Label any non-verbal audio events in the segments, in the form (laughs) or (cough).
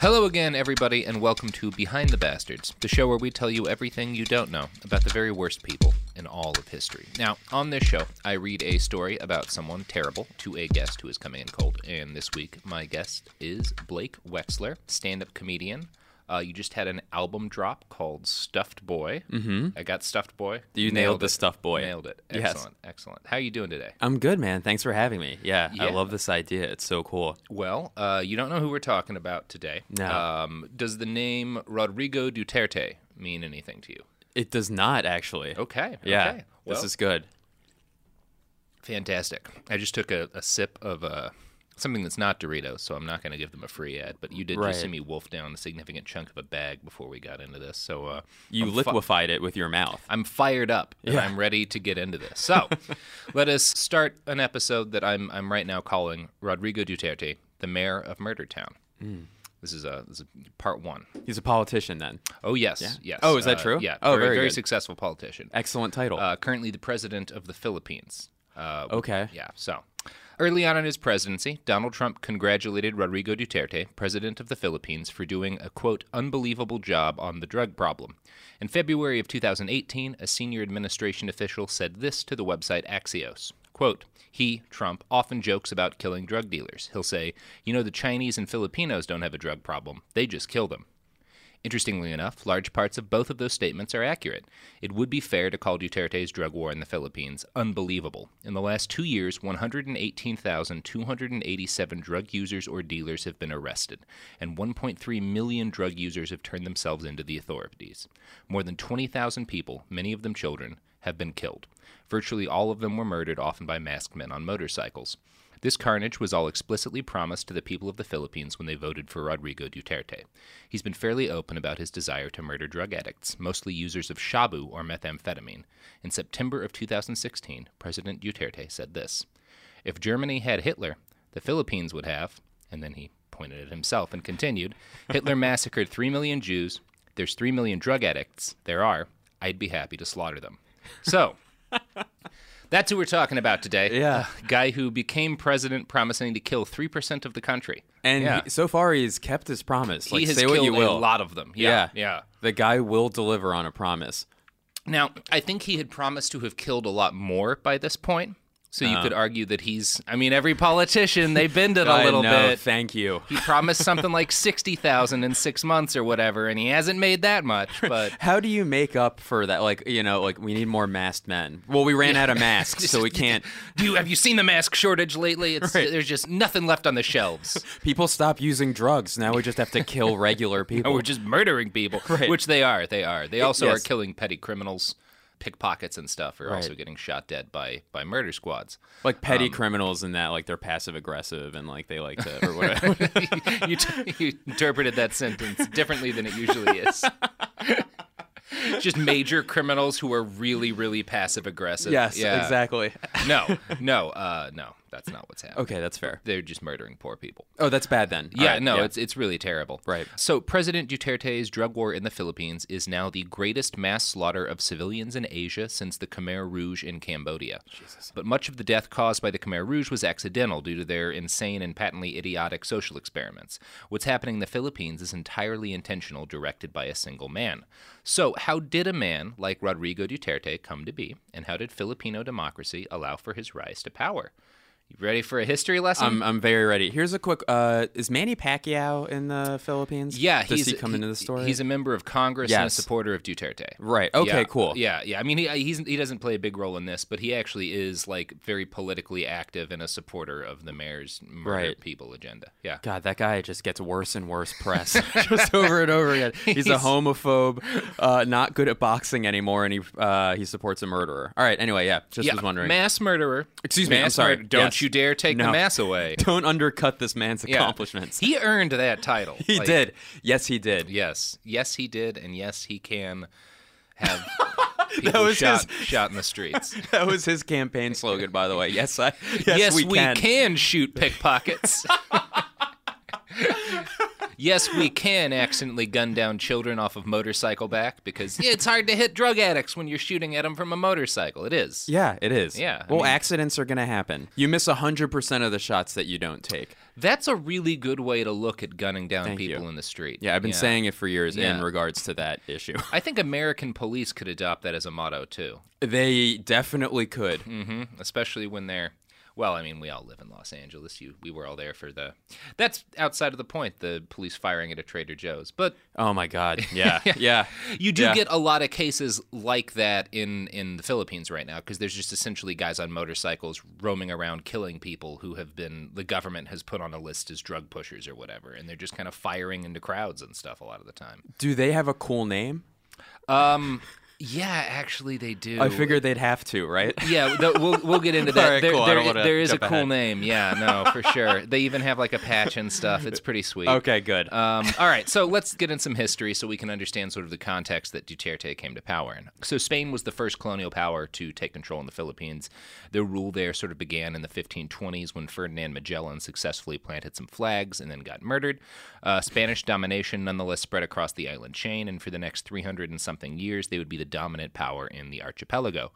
Hello again, everybody, and welcome to Behind the Bastards, the show where we tell you everything you don't know about the very worst people in all of history. Now, on this show, I read a story about someone terrible to a guest who is coming in cold, and this week, my guest is Blake Wexler, stand up comedian. Uh, you just had an album drop called Stuffed Boy. Mm-hmm. I got Stuffed Boy. You nailed, the Stuffed Boy. Nailed it. Yes. Excellent. Excellent. How are you doing today? I'm good, man. Thanks for having me. Yeah, I love this idea. It's so cool. Well, uh, you don't know who we're talking about today. No. Um, does the name Rodrigo Duterte mean anything to you? It does not actually. Okay. Yeah. Okay. Well, this is good. fantastic. I just took a, a sip of uh, something that's not Doritos, so I'm not going to give them a free ad. But you did Right. just see me wolf down a significant chunk of a bag before we got into this. So uh, You I'm fi- liquefied it with your mouth. I'm fired up and Yeah. I'm ready to get into this. So (laughs) let us start an episode that I'm I'm right now calling Rodrigo Duterte, the mayor of Murder Town. Mm. This is a this is part one. He's a politician then. Oh yes, Yeah? yes. Oh, is that Uh, true? Yeah. Oh, very, very very successful politician. Excellent title. Uh, currently the president of the Philippines. Uh, Okay. Yeah. So, early on in his presidency, Donald Trump congratulated Rodrigo Duterte, president of the Philippines, for doing a quote unbelievable job on the drug problem. In February of 2018, a senior administration official said this to the website Axios. Quote, he, Trump, often jokes about killing drug dealers. He'll say, You know, the Chinese and Filipinos don't have a drug problem. They just kill them. Interestingly enough, large parts of both of those statements are accurate. It would be fair to call Duterte's drug war in the Philippines unbelievable. In the last two years, 118,287 drug users or dealers have been arrested, and 1.3 million drug users have turned themselves into the authorities. More than 20,000 people, many of them children, have been killed. Virtually all of them were murdered, often by masked men on motorcycles. This carnage was all explicitly promised to the people of the Philippines when they voted for Rodrigo Duterte. He's been fairly open about his desire to murder drug addicts, mostly users of shabu or methamphetamine. In September of 2016, President Duterte said this If Germany had Hitler, the Philippines would have, and then he pointed at himself and continued Hitler (laughs) massacred 3 million Jews. There's 3 million drug addicts. There are. I'd be happy to slaughter them. So. (laughs) That's who we're talking about today. Yeah. Guy who became president promising to kill 3% of the country. and yeah. he- so far, he's kept his promise. Like, he has say killed what you will. a lot of them. Yeah. Yeah. The guy will deliver on a promise. Now, I think he had promised to have killed a lot more by this point. So you Um, could argue that he's. I mean, every politician they bend it a little know, bit. Thank you. He promised something like (laughs) sixty thousand in six months or whatever, and he hasn't made that much. (laughs) But How do you make up for that? Like, you know, like we need more masked men. Well, we ran out of masks, (laughs) so we can't. do you have you seen the mask shortage lately? It's Right. there's just nothing left on the shelves. People stop using drugs. Now we just have to kill regular people. Oh, we're just murdering people, Right. which they are. They are. They also are killing petty criminals, pickpockets and stuff. Are also getting shot dead by by murder squads. like petty um, criminals and that, like they're passive aggressive and like they like to or whatever. (laughs) you, t- you interpreted that sentence differently than it usually is. (laughs) Just major criminals who are really, really passive aggressive. yes, Yeah. exactly. No, (laughs) no, uh, no. That's not what's happening. Okay, that's fair. They're just murdering poor people. Oh, that's bad then. All Yeah, right, no, it's it's really terrible. Right. So President Duterte's drug war in the Philippines is now the greatest mass slaughter of civilians in Asia since the Khmer Rouge in Cambodia. Jesus. But much of the death caused by the Khmer Rouge was accidental due to their insane and patently idiotic social experiments. What's happening in the Philippines is entirely intentional, directed by a single man. So, how did a man like Rodrigo Duterte come to be, and how did Filipino democracy allow for his rise to power? You ready for a history lesson? I'm I'm very ready. Here's a quick. Uh, is Manny Pacquiao in the Philippines? Yeah, Does he's he come into the story? He's a member of Congress and a supporter of Duterte. Right. Okay. Yeah, Cool. Yeah, yeah. I mean, he he's, he doesn't play a big role in this, but he actually is like very politically active and a supporter of the mayor's murder Right. people agenda. Yeah. God, that guy just gets worse and worse press, (laughs) (laughs) just over and over again. (laughs) He's, a homophobe, uh, not good at boxing anymore, and he uh, he supports a murderer. All right. Anyway, yeah, just yeah, was wondering. mass murderer. Excuse me, I'm Mass sorry. murder- Don't Yes. You dare take No. the mass away. (laughs) Don't undercut this man's Yeah. accomplishments. He earned that title. He Like, did. Yes, he did. Yes, yes, he did, and yes, he can have (laughs) people was shot his- shot in the streets. (laughs) That was his campaign slogan, by the way. Yes, I. Yes, yes, we, can. shoot pickpockets. Yes, we can accidentally gun down children off of motorcycle back because it's hard to hit drug addicts when you're shooting at them from a motorcycle. It is. Yeah, it is. Yeah, I Well, mean- accidents are gonna happen. You miss hundred percent of the shots that you don't take. That's a really good way to look at gunning down Thank people you. in the street. Yeah, I've been saying it for years in regards to that issue. I think American police could adopt that as a motto too. They definitely could. hmm Especially when they're. Well, I mean, we all live in Los Angeles. You, we were all there for the. That's outside of the point. The police firing at a Trader Joe's, but Oh my God. (laughs) Yeah. yeah. You do Yeah. get a lot of cases like that in in the Philippines right now because there's just essentially guys on motorcycles roaming around killing people who have been the government has put on a list as drug pushers or whatever, and they're just kind of firing into crowds and stuff a lot of the time. Do they have a cool name? Um, yeah, actually they do. I figured they'd have to, right? Yeah, th- we'll we'll get into (laughs) that. Right, there cool. There- there is a cool ahead. name. Yeah, no, for sure. They even have like a patch and stuff. It's pretty sweet. Okay, good. Um, all right, so let's get in some history so we can understand sort of the context that Duterte came to power in. So Spain was the first colonial power to take control in the Philippines. Their rule there sort of began in the 1520s when Ferdinand Magellan successfully planted some flags and then got murdered. Uh, Spanish domination nonetheless spread across the island chain, and for the next 300 and something years, they would be the dominant power in the archipelago.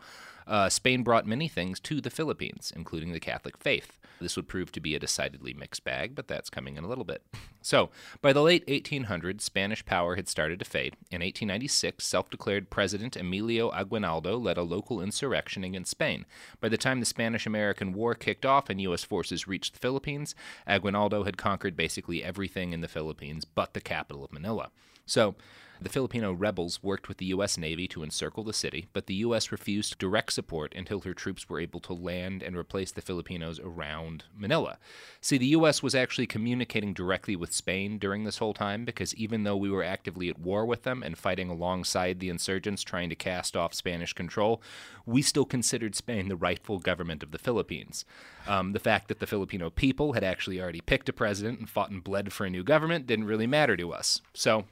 Uh, Spain brought many things to the Philippines, including the Catholic faith. This would prove to be a decidedly mixed bag, but that's coming in a little bit. (laughs) So, by the late 1800s, Spanish power had started to fade. In 1896, self declared President Emilio Aguinaldo led a local insurrection against Spain. By the time the Spanish American War kicked off and U.S. forces reached the Philippines, Aguinaldo had conquered basically everything in the Philippines but the capital of Manila. So, the Filipino rebels worked with the U.S. Navy to encircle the city, but the U.S. refused direct support until her troops were able to land and replace the Filipinos around Manila. See, the U.S. was actually communicating directly with Spain during this whole time because even though we were actively at war with them and fighting alongside the insurgents trying to cast off Spanish control, we still considered Spain the rightful government of the Philippines. Um, the fact that the Filipino people had actually already picked a president and fought and bled for a new government didn't really matter to us. So,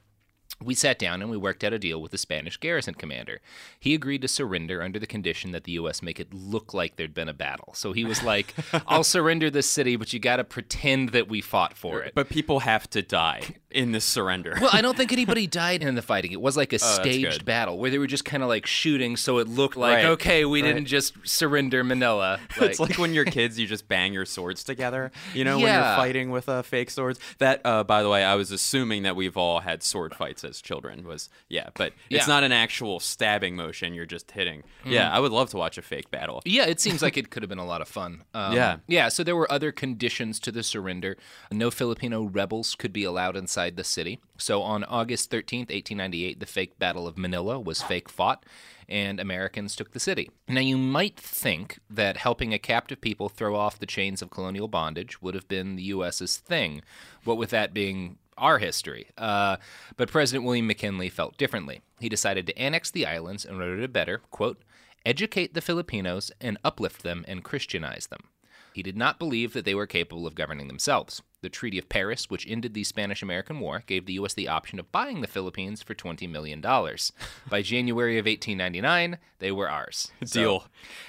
we sat down and we worked out a deal with the Spanish garrison commander. He agreed to surrender under the condition that the U.S. make it look like there'd been a battle. So he was like, (laughs) I'll surrender this city, but you got to pretend that we fought for it. but people have to die. in this surrender. Well, I don't think (laughs) anybody died in the fighting. It was like a Oh, staged battle where they were just kind of like shooting, so it looked like Right, okay, we right. didn't just surrender Manila. (laughs) it's like when you're kids, you just bang your swords together. You know, when you're fighting with uh, fake swords. That, uh, by the way, I was assuming that we've all had sword fights as children. Was yeah, but it's Yeah. not an actual stabbing motion. You're just hitting. Yeah, I would love to watch a fake battle. Yeah, it seems like (laughs) it could have been a lot of fun. Um, Yeah. Yeah, so there were other conditions to the surrender. No Filipino rebels could be allowed inside the city. So on August 13th, 1898, the fake Battle of Manila was fake fought, and Americans took the city. Now, you might think that helping a captive people throw off the chains of colonial bondage would have been the U.S.'s thing, what with that being our history. Uh, but President William McKinley felt differently. He decided to annex the islands in order to better, quote, educate the Filipinos and uplift them and Christianize them. He did not believe that they were capable of governing themselves. The Treaty of Paris, which ended the Spanish American War, gave the U.S. the option of buying the Philippines for $20 million. (laughs) By January of 1899, they were ours. (laughs) So- Deal.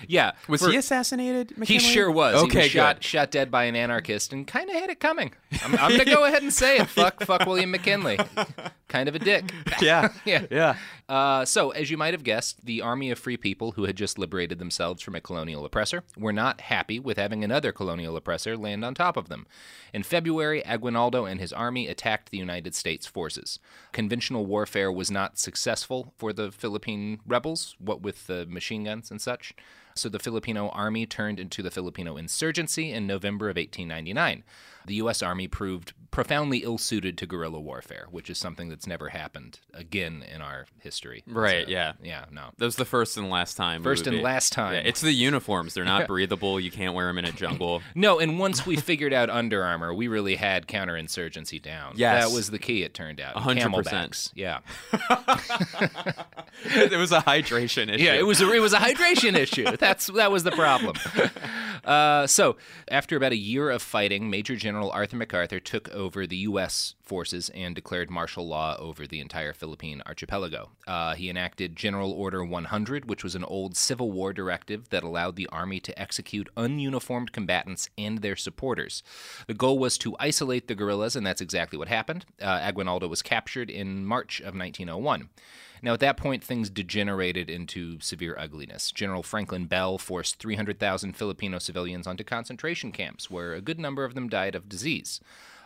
yeah. Was for- he assassinated? McKinley? he sure was. he Okay, was shot, shot dead by an anarchist and kind of had it coming. I'm, I'm going (laughs) to go ahead and say it. Fuck, fuck William McKinley. Kind of a dick. Yeah, Yeah. yeah. Uh, so, as you might have guessed, the army of free people who had just liberated themselves from a colonial oppressor were not happy with having another colonial oppressor land on top of them. In February, Aguinaldo and his army attacked the United States forces. Conventional warfare was not successful for the Philippine rebels, what with the machine guns and such. So the Filipino army turned into the Filipino insurgency in November of 1899. The U.S. Army proved profoundly ill suited to guerrilla warfare, which is something that's never happened again in our history. Right, So, yeah. Yeah, no. That was the first and last time. First and be- last time. Yeah, it's the uniforms. They're not (laughs) breathable. You can't wear them in a jungle. (laughs) No, and once we figured out Under Armour, we really had counterinsurgency down. Yes. That was the key, it turned out. A hundred CamelBaks. percent. Yeah. (laughs) it was a hydration issue. Yeah, it was a, it was a hydration issue. That's that was the problem. Uh, so, after about a year of fighting, Major General Arthur MacArthur took over the U.S. forces and declared martial law over the entire Philippine archipelago. Uh, he enacted General Order 100, which was an old Civil War directive that allowed the army to execute ununiformed combatants and their supporters. The goal was to isolate the guerrillas, and that's exactly what happened. Uh, Aguinaldo was captured in March of 1901. Now, at that point, things degenerated into severe ugliness. General Franklin Bell forced 300,000 Filipino civilians onto concentration camps, where a good number of them died of disease.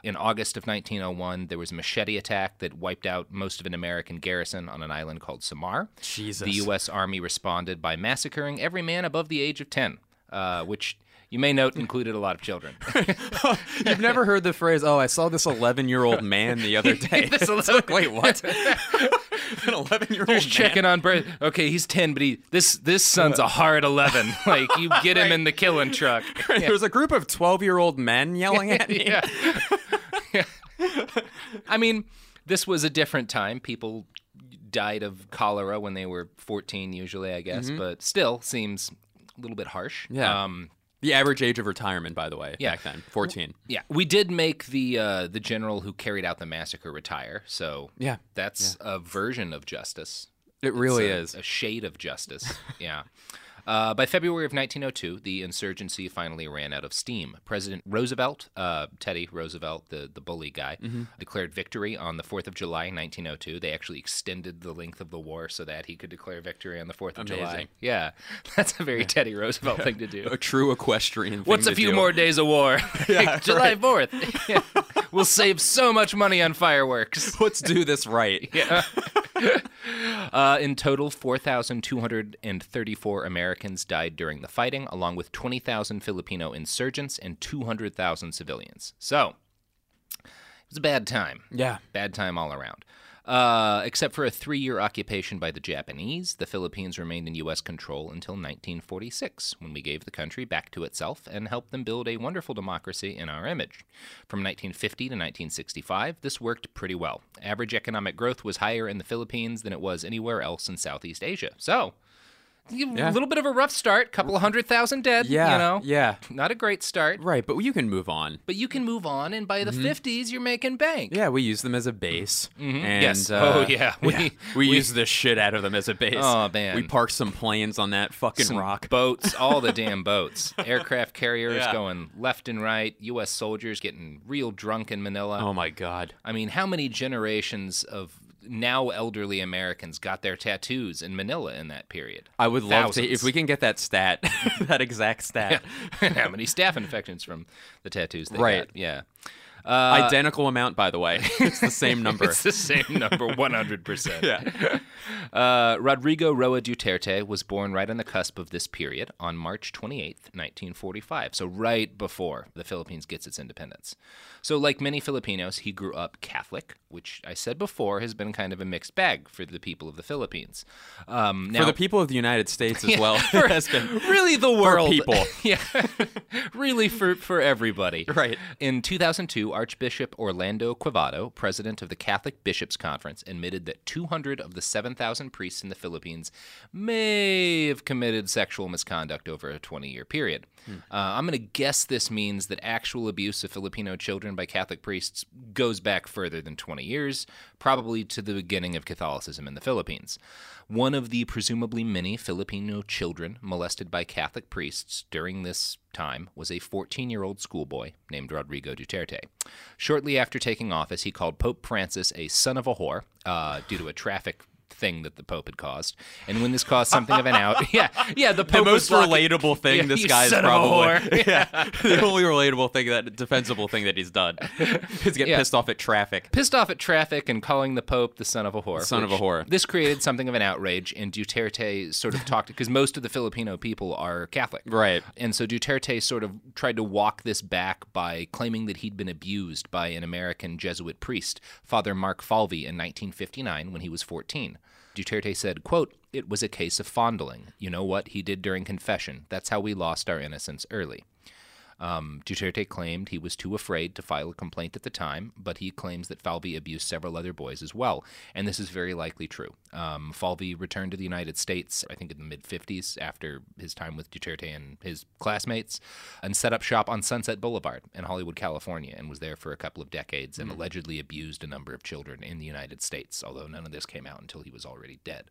In August of 1901, there was a machete attack that wiped out most of an American garrison on an island called Samar. Jesus. The U.S. Army responded by massacring every man above the age of 10, uh, which you may note included a lot of children. (laughs) (laughs) You've never heard the phrase, "Oh, I saw this 11-year-old man the other day." This (laughs) It's like, wait, what? An 11-year-old man. Checking on birth. Okay, he's ten, but he this this son's a hard eleven. Like you get him in the killing truck. There was a group of 12-year-old men yelling at me. Yeah. I mean, this was a different time. People died of cholera when they were fourteen, usually, I guess, but still seems a little bit harsh. Yeah. Um, The average age of retirement, by the way, Yeah. back then, 14. yeah, we did make the uh, the general who carried out the massacre retire, so Yeah, that's a version of justice. It really a- is. a shade of justice. (laughs) yeah. Uh, by February of 1902, the insurgency finally ran out of steam. President Roosevelt, uh, Teddy Roosevelt, the, the bully guy, Mm-hmm. declared victory on the 4th of July, 1902. They actually extended the length of the war so that he could declare victory on the 4th of July. Amazing. Yeah, (laughs) that's a very Teddy Roosevelt thing to do. (laughs) A true equestrian. Thing What's a few do. more days of war? (laughs) Yeah, July 4th. Yeah. We'll save so much money on fireworks. Let's do this right. Yeah. Uh, in total, 4,234 Americans died during the fighting, along with 20,000 Filipino insurgents and 200,000 civilians. So, it was a bad time. Yeah. Bad time all around. Uh, except for a three year occupation by the Japanese, the Philippines remained in U.S. control until 1946, when we gave the country back to itself and helped them build a wonderful democracy in our image. From 1950 to 1965, this worked pretty well. Average economic growth was higher in the Philippines than it was anywhere else in Southeast Asia. So, A Yeah. little bit of a rough start, couple of hundred thousand dead. Yeah, you know, yeah. not a great start. Right, but you can move on. But you can move on, and by the 50s, you're making bank. Mm-hmm. Yeah, we use them as a base. And, Yes. uh, Oh, yeah. (laughs) We- We, we, we- use the shit out of them as a base. Oh, man. We parked some planes on that fucking Some rock. boats, all the (laughs) damn boats, aircraft carriers Yeah. going left and right, U.S. soldiers getting real drunk in Manila. oh my god. I mean, how many generations of now elderly Americans got their tattoos in Manila in that period? I would love to if we can get that stat, (laughs) that exact (laughs) stat. (laughs) how many staph infections from the tattoos they Right. got? Yeah. Uh, Identical amount, by the way. It's the same number. It's the same number, 100%. yeah. Uh, Rodrigo Roa Duterte was born right on the cusp of this period on March 28th, 1945, so right before the Philippines gets its independence. So, like many Filipinos, he grew up Catholic, which I said before has been kind of a mixed bag for the people of the Philippines. Um, now, For the people of the United States as (laughs) well, (laughs) it has been really the world people. (laughs) yeah really for for everybody Right. in 2002 archbishop orlando quevedo president of the catholic bishops conference admitted that 200 of the 7000 priests in the philippines may have committed sexual misconduct over a 20 year period uh, i'm going to guess this means that actual abuse of filipino children by catholic priests goes back further than 20 years probably to the beginning of catholicism in the philippines one of the presumably many Filipino children molested by Catholic priests during this time was a 14 year old schoolboy named Rodrigo Duterte. Shortly after taking office, he called Pope Francis a son of a whore uh, due to a traffic thing that the Pope had caused. And when this caused something of an out, (laughs) yeah, yeah, the the most relatable thing Yeah, this guy's son of a probably (laughs) (laughs) yeah the only relatable thing that defensible thing that he's done is get Yeah. pissed off at traffic pissed off at traffic and calling the Pope the son of a whore. Son of a whore. This created something of an outrage, and Duterte sort of talked because most of the Filipino people are Catholic, Right. And so Duterte sort of tried to walk this back by claiming that he'd been abused by an American Jesuit priest, Father Mark Falvey, in 1959 when he was 14. Duterte said, quote, It was a case of fondling. You know what he did during confession. That's how we lost our innocence early. Um, Duterte claimed he was too afraid to file a complaint at the time, but he claims that Falvey abused several other boys as well, and this is very likely true. Um, Falvey returned to the United States, I think in the mid 50s, after his time with Duterte and his classmates, and set up shop on Sunset Boulevard in Hollywood, California, and was there for a couple of decades and allegedly abused a number of children in the United States, although none of this came out until he was already dead.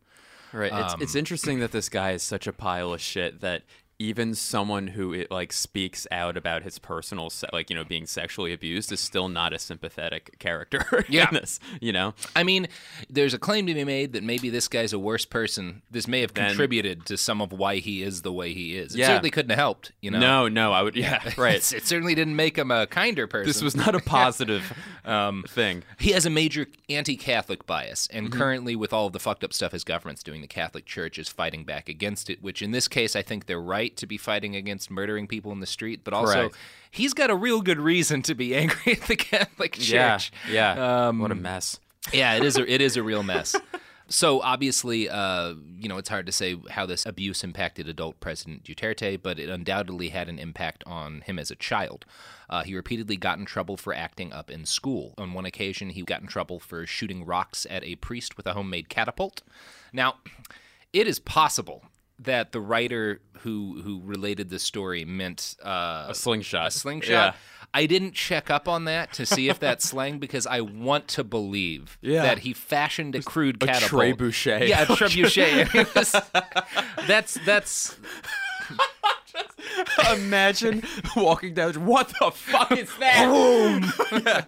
Right. It's, Um, it's interesting that this guy is such a pile of shit that even someone who it, like speaks out about his personal se- like you know being sexually abused is still not a sympathetic character (laughs) Yeah. in this you know I mean, there's a claim to be made that maybe this guy's a worse person. This may have Then- contributed to some of why he is the way he is. It Yeah. certainly couldn't have helped, you know. no no i would yeah (laughs) right it certainly didn't make him a kinder person. this was not a (laughs) positive um, thing He has a major anti-Catholic bias, and Mm-hmm. currently, with all of the fucked up stuff his government's doing, the Catholic Church is fighting back against it. Which, in this case, I think they're right to be fighting against murdering people in the street. But also, Correct. he's got a real good reason to be (laughs) angry at the Catholic Church. yeah yeah Um, what a mess Yeah, it is. A, it is a real mess. (laughs) So obviously, uh, you know, it's hard to say how this abuse impacted adult President Duterte, but it undoubtedly had an impact on him as a child. Uh, he repeatedly got in trouble for acting up in school. On one occasion, he got in trouble for shooting rocks at a priest with a homemade catapult. Now, it is possible that the writer who who related the story meant uh, a slingshot a slingshot. yeah I didn't check up on that to see if that's (laughs) slang because I want to believe Yeah. that he fashioned a crude a catapult. trebuchet. Yeah, a trebuchet. (laughs) (laughs) That's that's Imagine walking down. What the fuck is that? (laughs)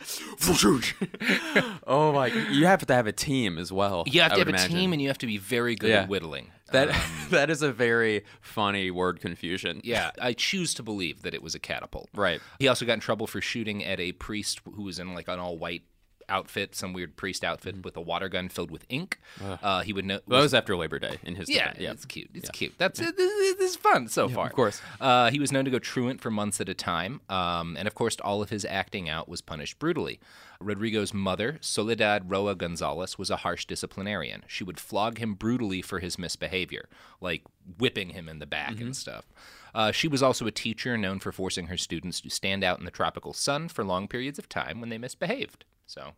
Oh my! You have to have a team as well. you have to have would a imagine. team and you have to be very good Yeah. at whittling. That Um, (laughs) that is a very funny word confusion. yeah, I choose to believe that it was a catapult. Right. He also got in trouble for shooting at a priest who was in like an all white outfit, some weird priest outfit with a water gun filled with ink. Uh, he would know. Well, that was after Labor Day in his Yeah, yeah. it's cute. It's cute. That's it, this, this is fun so far. of course. Uh, he was known to go truant for months at a time, um, and of course, all of his acting out was punished brutally. Rodrigo's mother, Soledad Roa Gonzalez, was a harsh disciplinarian. She would flog him brutally for his misbehavior, like whipping him in the back Mm-hmm. and stuff. Uh, she was also a teacher known for forcing her students to stand out in the tropical sun for long periods of time when they misbehaved. So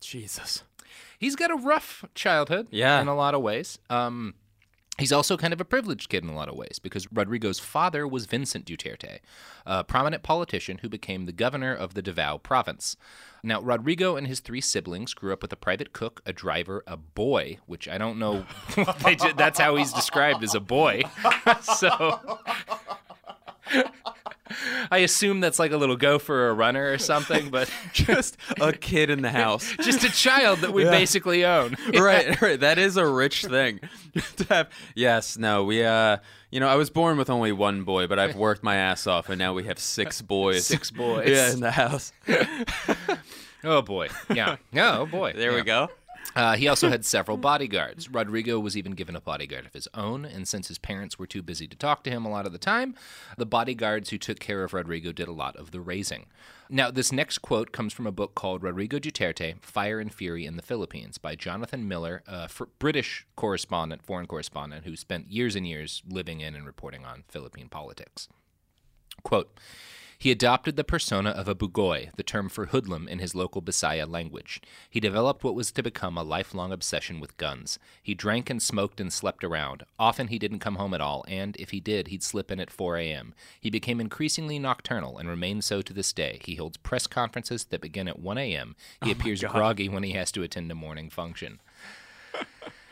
Jesus. he's got a rough childhood Yeah. in a lot of ways. Um, He's also kind of a privileged kid in a lot of ways because Rodrigo's father was Vincent Duterte, a prominent politician who became the governor of the Davao province. Now, Rodrigo and his three siblings grew up with a private cook, a driver, a boy, which I don't know. (laughs) they did, that's how he's described as a boy. (laughs) so. I assume that's like a little gopher or a runner or something, but (laughs) just a kid in the house. (laughs) just a child that we Yeah. basically own. (laughs) right, right. That is a rich thing to have. Yes, no, we. uh You know, I was born with only one boy, but I've worked my ass off, and now we have six boys. Six boys. Yeah, in the house. Oh boy. Yeah. Oh boy. There Yeah. we go. Uh, he also had several (laughs) bodyguards. Rodrigo was even given a bodyguard of his own, and since his parents were too busy to talk to him a lot of the time, the bodyguards who took care of Rodrigo did a lot of the raising. Now, this next quote comes from a book called Rodrigo Duterte Fire and Fury in the Philippines by Jonathan Miller, a fr- British correspondent, foreign correspondent, who spent years and years living in and reporting on Philippine politics. Quote, he adopted the persona of a bugoy, the term for hoodlum in his local Bisaya language. He developed what was to become a lifelong obsession with guns. He drank and smoked and slept around. Often he didn't come home at all, and if he did, he'd slip in at 4 a.m. He became increasingly nocturnal and remains so to this day. He holds press conferences that begin at 1 a.m. He oh appears groggy when he has to attend a morning function.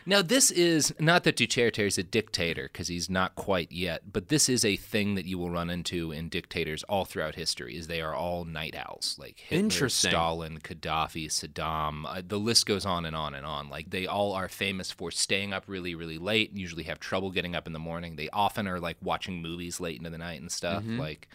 Now, this is not that Duterte is a dictator, because he's not quite yet, but this is a thing that you will run into in dictators all throughout history, is they are all night owls. Like Hitler, Stalin, Gaddafi, Saddam, uh, the list goes on and on and on. Like, they all are famous for staying up really, really late, and usually have trouble getting up in the morning. They often are, like, watching movies late into the night and stuff. Like,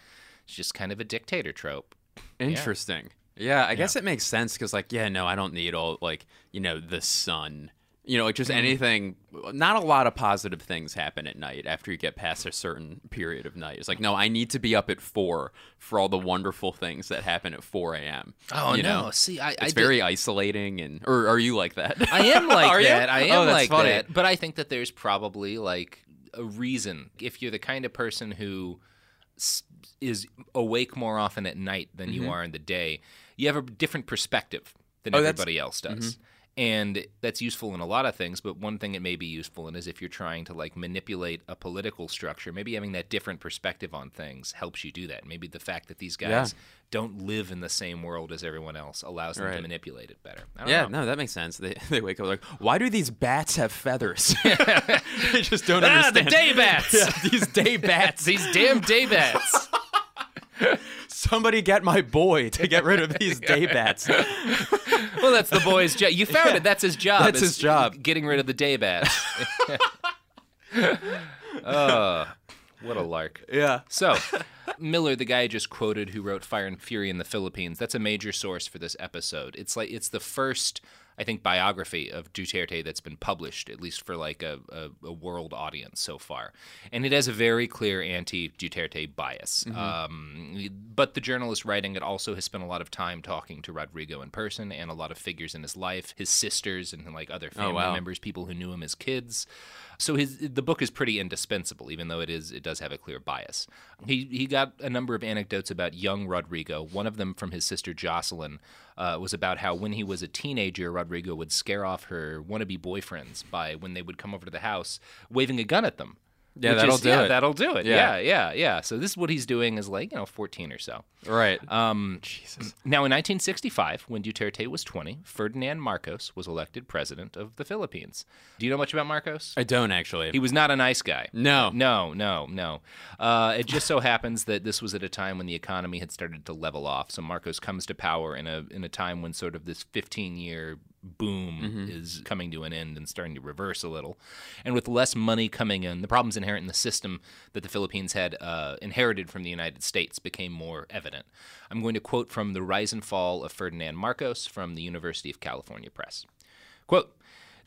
it's just kind of a dictator trope. Interesting. Yeah, I guess it makes sense because, like, yeah, no, I don't need all, like, you know, the sun. You know, like just anything. Not a lot of positive things happen at night after you get past a certain period of night. It's like, no, I need to be up at four for all the wonderful things that happen at 4 a.m. Oh, you no. Know? See, I- I it's did- very isolating, and or are you like that? I am (laughs) like Are you? I am Oh, like funny. that. But I think that there's probably like a reason. If you're the kind of person who is awake more often at night than you are in the day, you have a different perspective than Mm-hmm. Oh, everybody else does. And that's useful in a lot of things, but one thing it may be useful in is if you're trying to like manipulate a political structure, maybe having that different perspective on things helps you do that. Maybe the fact that these guys Yeah. don't live in the same world as everyone else allows them to manipulate it better. Yeah, know. no, that makes sense. They, (laughs) they wake up like, why do these bats have feathers? (laughs) they just don't Ah, the day bats. (laughs) Yeah, these day bats. These damn day bats. Somebody get my boy to get rid of these day (laughs) bats. well, that's the boy's job. You found it. That's his job. That's his job. Getting rid of the day bats. (laughs) oh, what a lark. Yeah. So, Miller, the guy I just quoted who wrote Fire and Fury in the Philippines, that's a major source for this episode. It's like it's the first, I think, biography of Duterte that's been published, at least for like a, a, a world audience so far. And it has a very clear anti-Duterte bias. Um, but the journalist writing it also has spent a lot of time talking to Rodrigo in person and a lot of figures in his life, his sisters and like other family wow. members, people who knew him as kids. So his the book is pretty indispensable, even though it is it does have a clear bias. He he got a number of anecdotes about young Rodrigo. One of them from his sister Jocelyn uh, was about how when he was a teenager, Rodrigo would scare off her wannabe boyfriends by when they would come over to the house waving a gun at them. Yeah, that'll is- do yeah, it. That'll do it. Yeah. Yeah. yeah, yeah, So this is what he's doing is like you know fourteen or so. Right. Um, Now, in 1965, when Duterte was 20, Ferdinand Marcos was elected president of the Philippines. Do you know much about Marcos? I don't actually. He was not a nice guy. No. No, no, no. Uh, it just so (laughs) happens that this was at a time when the economy had started to level off. So Marcos comes to power in a in a time when sort of this 15 year boom Mm-hmm. is coming to an end and starting to reverse a little. And with less money coming in, the problems inherent in the system that the Philippines had uh, inherited from the United States became more evident. I'm going to quote from The Rise and Fall of Ferdinand Marcos from the University of California Press. Quote,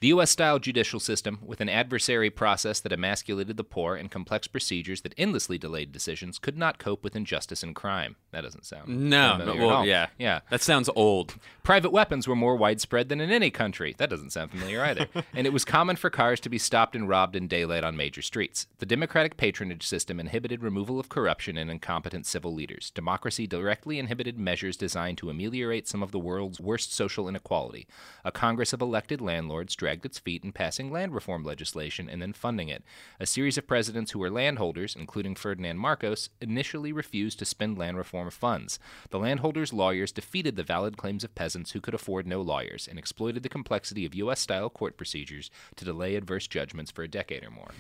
the U.S. style judicial system, with an adversary process that emasculated the poor and complex procedures that endlessly delayed decisions, could not cope with injustice and crime. That doesn't sound no, no, familiar at well, yeah, yeah. That sounds old. Private weapons were more widespread than in any country. That doesn't sound familiar either. (laughs) and it was common for cars to be stopped and robbed in daylight on major streets. The democratic patronage system inhibited removal of corruption and incompetent civil leaders. Democracy directly inhibited measures designed to ameliorate some of the world's worst social inequality. A Congress of elected landlords dragged its feet in passing land reform legislation and then funding it. A series of presidents who were landholders, including Ferdinand Marcos, initially refused to spend land reform funds. The landholders' lawyers defeated the valid claims of peasants who could afford no lawyers and exploited the complexity of U.S. style court procedures to delay adverse judgments for a decade or more.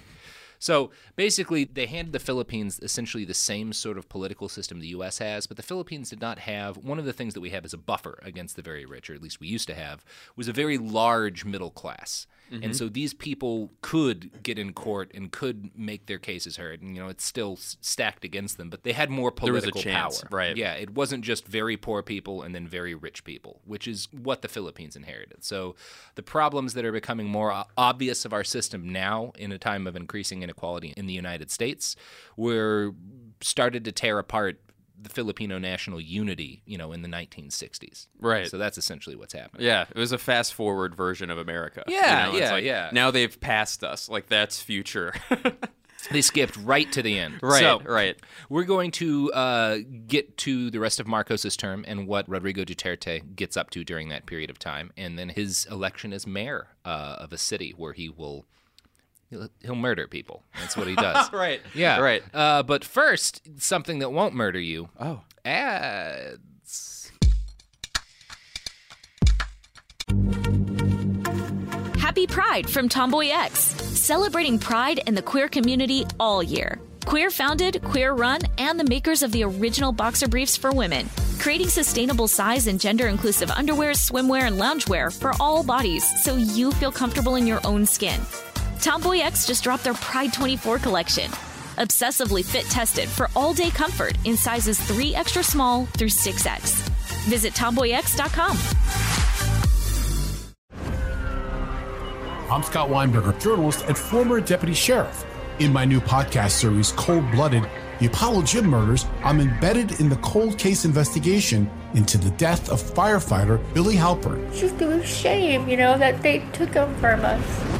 So basically, they handed the Philippines essentially the same sort of political system the U.S. has, but the Philippines did not have one of the things that we have as a buffer against the very rich, or at least we used to have, was a very large middle class. Mm-hmm. And so these people could get in court and could make their cases heard. And, you know, it's still s- stacked against them, but they had more There was a political chance, power. right. Yeah, it wasn't just very poor people and then very rich people, which is what the Philippines inherited. So the problems that are becoming more obvious of our system now in a time of increasing inequality in the United States were started to tear apart the Filipino national unity, you know, in the 1960s. Right. So that's essentially what's happening. Yeah, it was a fast forward version of America. you Yeah, know, it's yeah, like, yeah. Now they've passed us. Like that's future. (laughs) They skipped right to the end. Right, So, right. We're going to uh, get to the rest of Marcos's term and what Rodrigo Duterte gets up to during that period of time, and then his election as mayor uh, of a city where he will he'll, he'll murder people. That's what he does. (laughs) right. Yeah. Right. Uh, but first, something that won't murder you. Oh. Ads. Happy Pride from Tomboy X, celebrating pride and the queer community all year. Queer founded, queer run, and the makers of the original boxer briefs for women, creating sustainable size and gender inclusive underwear, swimwear, and loungewear for all bodies so you feel comfortable in your own skin. Tomboy X just dropped their Pride 24 collection. Obsessively fit tested for all day comfort in sizes 3 extra small through 6X. Visit tomboyx.com. I'm Scott Weinberger, journalist and former deputy sheriff. In my new podcast series, Cold Blooded The Apollo Gym Murders, I'm embedded in the cold case investigation into the death of firefighter Billy Halpern. It's just a shame, you know, that they took him from us.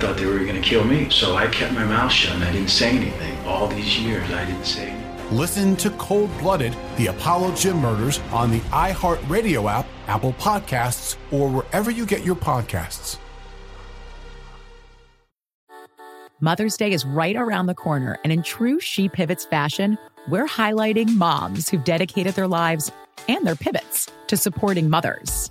Thought they were going to kill me, so I kept my mouth shut and I didn't say anything. All these years, I didn't say anything. Listen to Cold Blooded, the Apollo Gym Murders on the iHeartRadio app, Apple Podcasts, or wherever you get your podcasts. Mother's Day is right around the corner, and in true She Pivots fashion, we're highlighting moms who've dedicated their lives and their pivots to supporting mothers.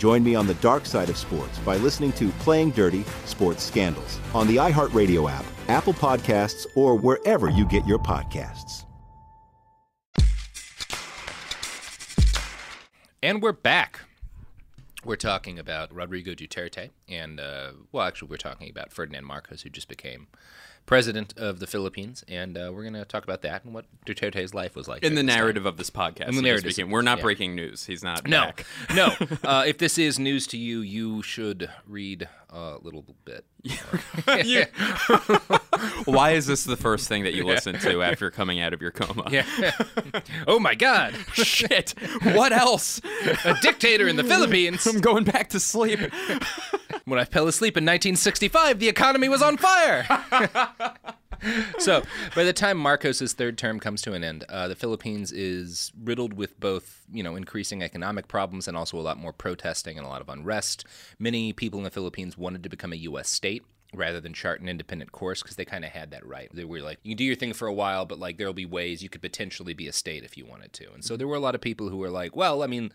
Join me on the dark side of sports by listening to Playing Dirty Sports Scandals on the iHeartRadio app, Apple Podcasts, or wherever you get your podcasts. And we're back. We're talking about Rodrigo Duterte, and uh, well, actually, we're talking about Ferdinand Marcos, who just became president of the Philippines, and uh, we're going to talk about that and what Duterte's life was like In the this time. narrative of this podcast, In the narrative, became- we're not yeah. breaking news. He's not. No, back. no. (laughs) Uh, if this is news to you, you should read a little bit. (laughs) yeah. (laughs) Why is this the first thing that you listen to after coming out of your coma? Yeah. oh my God! (laughs) Shit. What else? A dictator in the Philippines. I'm going back to sleep. When I fell asleep in 1965, the economy was on fire. (laughs) so by the time Marcos's third term comes to an end, uh, the Philippines is riddled with both, you know, increasing economic problems and also a lot more protesting and a lot of unrest. Many people in the Philippines wanted to become a U.S. state rather than chart an independent course because they kind of had that right. They were like, you can do your thing for a while, but like there'll be ways you could potentially be a state if you wanted to. And so there were a lot of people who were like, well, I mean,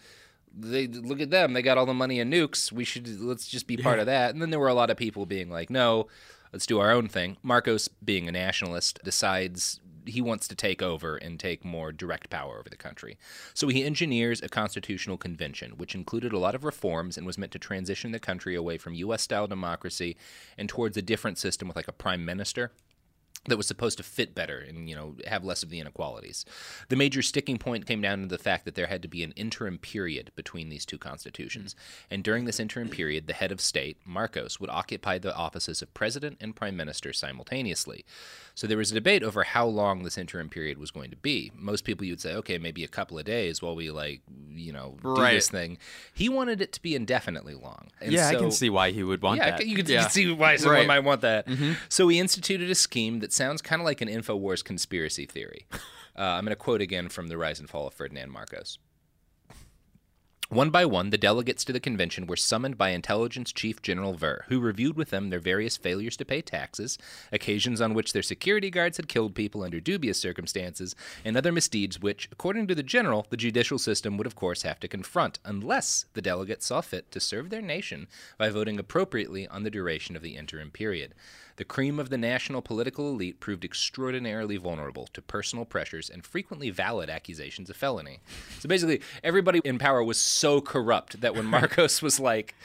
they look at them, they got all the money and nukes. We should let's just be part Yeah. of that. And then there were a lot of people being like, no, let's do our own thing. Marcos, being a nationalist, decides he wants to take over and take more direct power over the country. So he engineers a constitutional convention, which included a lot of reforms and was meant to transition the country away from US style democracy and towards a different system with like a prime minister that was supposed to fit better and you know have less of the inequalities. The major sticking point came down to the fact that there had to be an interim period between these two constitutions. And during this interim period, the head of state, Marcos, would occupy the offices of president and prime minister simultaneously. So there was a debate over how long this interim period was going to be. Most people you'd say, okay, maybe a couple of days while we like, you know, do Right. this thing. He wanted it to be indefinitely long. And yeah, I can see why he would want yeah, that. you can, yeah. you can see why someone Right. might want that. Mhm. So he instituted a scheme that sounds kind of like an InfoWars conspiracy theory. (laughs) Uh, I'm going to quote again from The Rise and Fall of Ferdinand Marcos. One by one, the delegates to the convention were summoned by Intelligence Chief General Ver, who reviewed with them their various failures to pay taxes, occasions on which their security guards had killed people under dubious circumstances, and other misdeeds which, according to the general, the judicial system would of course have to confront, unless the delegates saw fit to serve their nation by voting appropriately on the duration of the interim period. The cream of the national political elite proved extraordinarily vulnerable to personal pressures and frequently valid accusations of felony. So basically, everybody in power was so corrupt that when (laughs) Marcos was like,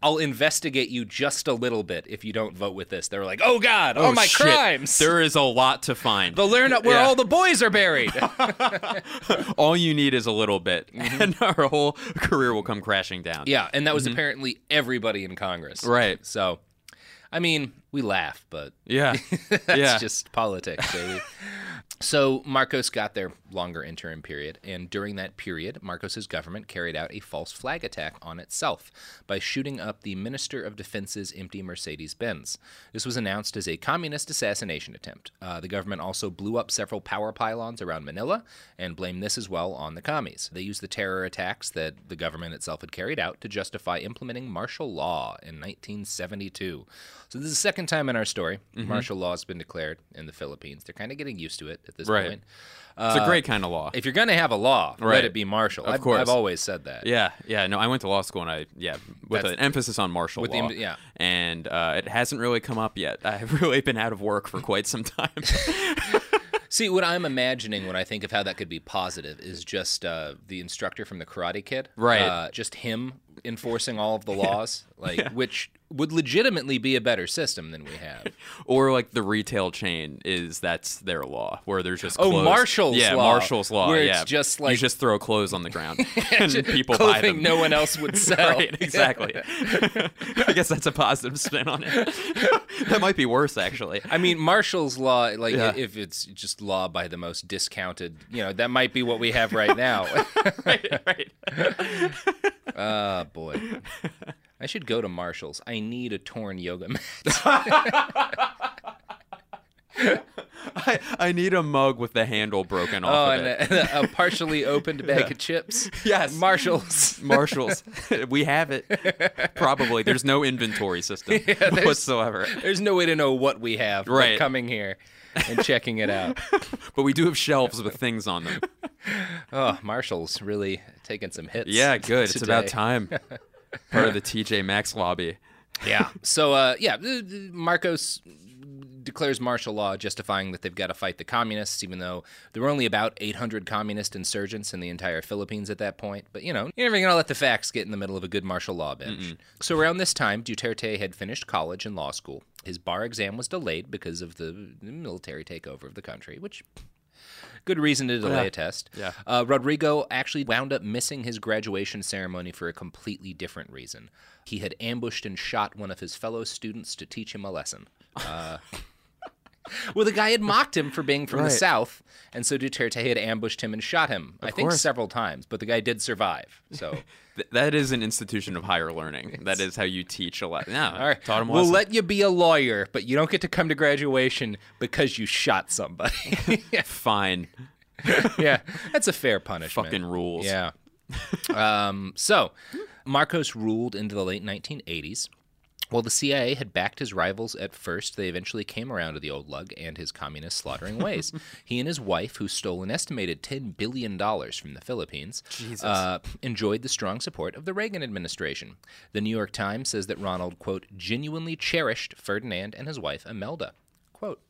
I'll investigate you just a little bit if you don't vote with this. They were like, "Oh God, all my shit. crimes! There is a lot to find. They'll learn where Yeah. all the boys are buried." (laughs) all you need is a little bit, Mm-hmm. and our whole career will come crashing down. yeah, and that was Mhm. apparently everybody in Congress. Right. So, I mean, we laugh, but Yeah. (laughs) that's Yeah. just politics, baby. (laughs) So Marcos got their longer interim period, and during that period, Marcos's government carried out a false flag attack on itself by shooting up the Minister of Defense's empty Mercedes-Benz. This was announced as a communist assassination attempt. Uh, the government also blew up several power pylons around Manila and blamed this as well on the commies. They used the terror attacks that the government itself had carried out to justify implementing martial law in 1972. So this is the second time in our story Mhm. martial law has been declared in the Philippines. They're kind of getting used to it at this Right. point. It's a Uh, great kind of law. If you're going to have a law, Right. let it be martial. Of I've, course. I've always said that. Yeah, yeah. No, I went to law school and I, yeah, with That's- an emphasis on martial with the law. em- yeah. and uh, it hasn't really come up yet. I've (laughs) really been out of work for quite some time. (laughs) See, what I'm imagining when I think of how that could be positive is just uh, the instructor from the Karate Kid, Right. Uh, just him enforcing all of the (laughs) laws, like Yeah. which would legitimately be a better system than we have. (laughs) or like the retail chain is that's their law where there's just Oh, clothes. Marshall's yeah, law, Marshall's law. where yeah, it's just you just throw clothes on the ground (laughs) and people buy them. no one else would sell. right, exactly. I guess that's a positive spin on it. that might be worse actually. I mean, Marshall's law, like Yeah. if it's just law by the most discounted, you know, that might be what we have right now. right, right. Ah, boy. I should go to Marshall's. I need a torn yoga mat. (laughs) I, I need a mug with the handle broken oh, off and of it. a, a partially opened bag Yeah. of chips. Yes. Marshall's. (laughs) Marshalls. (laughs) we have it. Probably. There's no inventory system Yeah, there's- whatsoever. There's no way to know what we have Right. coming here and checking it out. (laughs) But we do have shelves with things on them. (laughs) Oh, Marshall's really taking some hits. Yeah, good. It's about time. Part of the (laughs) TJ Maxx lobby. yeah. So, uh, yeah, Marcos declares martial law, justifying that they've got to fight the communists, even though there were only about 800 communist insurgents in the entire Philippines at that point. But, you know, you're never going to let the facts get in the middle of a good martial law bench. So, around this time, Duterte had finished college and law school. His bar exam was delayed because of the military takeover of the country, which good reason to delay Yeah. a test. Yeah. Uh, Rodrigo actually wound up missing his graduation ceremony for a completely different reason. He had ambushed and shot one of his fellow students to teach him a lesson. Uh, (laughs) (laughs) well, the guy had mocked him for being from Right. the South, and so Duterte had ambushed him and shot him. I think course. several times, but the guy did survive. So, (laughs) that is an institution of higher learning. That is how you teach a lot. No, all right, taught him. we'll lesson. let you be a lawyer, but you don't get to come to graduation because you shot somebody. (laughs) Fine. yeah, that's a fair punishment. Fucking rules. Yeah. um, so, Marcos ruled into the late 1980s. While the CIA had backed his rivals at first, they eventually came around to the old lug and his communist slaughtering (laughs) ways. he and his wife, who stole an estimated $10 billion from the Philippines, uh, enjoyed the strong support of the Reagan administration. The New York Times says that Ronald, quote, genuinely cherished Ferdinand and his wife Imelda. Quote,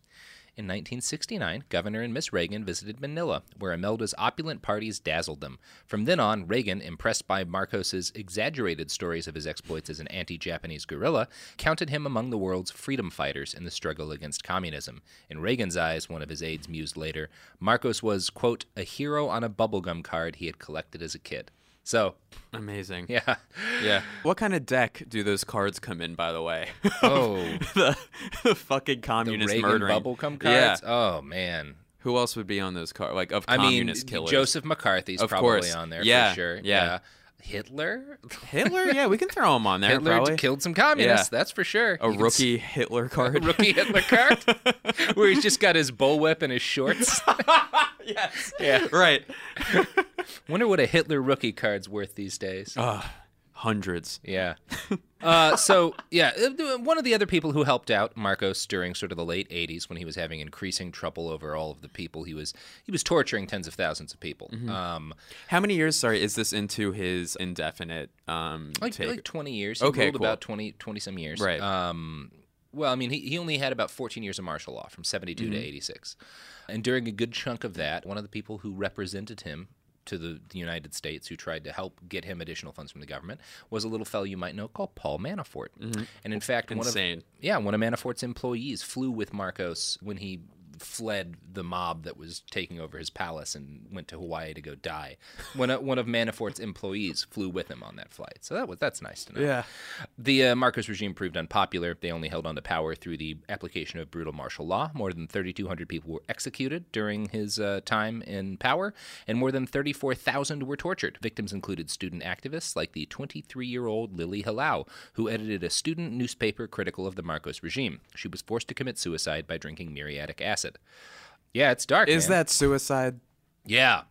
in 1969, Governor and Miss Reagan visited Manila, where Imelda's opulent parties dazzled them. From then on, Reagan, impressed by Marcos's exaggerated stories of his exploits as an anti-Japanese guerrilla, counted him among the world's freedom fighters in the struggle against communism. In Reagan's eyes, one of his aides mused later, Marcos was, quote, a hero on a bubblegum card he had collected as a kid. So, Amazing. Yeah. Yeah. What kind of deck do those cards come in, by the way? (laughs) Oh. (laughs) the, the fucking the communist Reagan murdering. bubblegum Yeah. cards? Oh, man. Who else would be on those cards? Like of I mean, communist killers? Joseph McCarthy's Of probably course. on there Yeah, for sure. yeah. Hitler? Hitler? Yeah, we can throw him on there. Hitler probably. killed some communists, Yeah. that's for sure. A You rookie s- Hitler (laughs) card. rookie Hitler card? (laughs) Where he's just got his bullwhip and his shorts. (laughs) yes. yeah. Right. Wonder what a Hitler rookie card's worth these days. Uh, hundreds. Yeah. (laughs) Uh, so yeah, uh, one of the other people who helped out Marcos during sort of the late '80s when he was having increasing trouble over all of the people he was he was torturing tens of thousands of people. Mhm. Um, How many years, sorry, is this into his indefinite um like take? like 20 years. He Okay, cool. about 20 20 some years. Right. Um, well, I mean, he, he only had about 14 years of martial law from 72 to Mhm. 86. And during a good chunk of that, one of the people who represented him to the, the United States, who tried to help get him additional funds from the government, was a little fellow you might know called Paul Manafort. Mhm. And in fact, Insane. one of yeah, one of Manafort's employees flew with Marcos when he fled the mob that was taking over his palace and went to Hawaii to go die. One of, one of Manafort's employees flew with him on that flight. So that was that's nice to know. Yeah. The uh, Marcos regime proved unpopular. They only held on to power through the application of brutal martial law. More than 3,200 people were executed during his uh, time in power, and more than 34,000 were tortured. Victims included student activists like the 23 year old Lily Hilao, who edited a student newspaper critical of the Marcos regime. She was forced to commit suicide by drinking muriatic acid. Yeah, it's dark. Is man. that suicide? Yeah.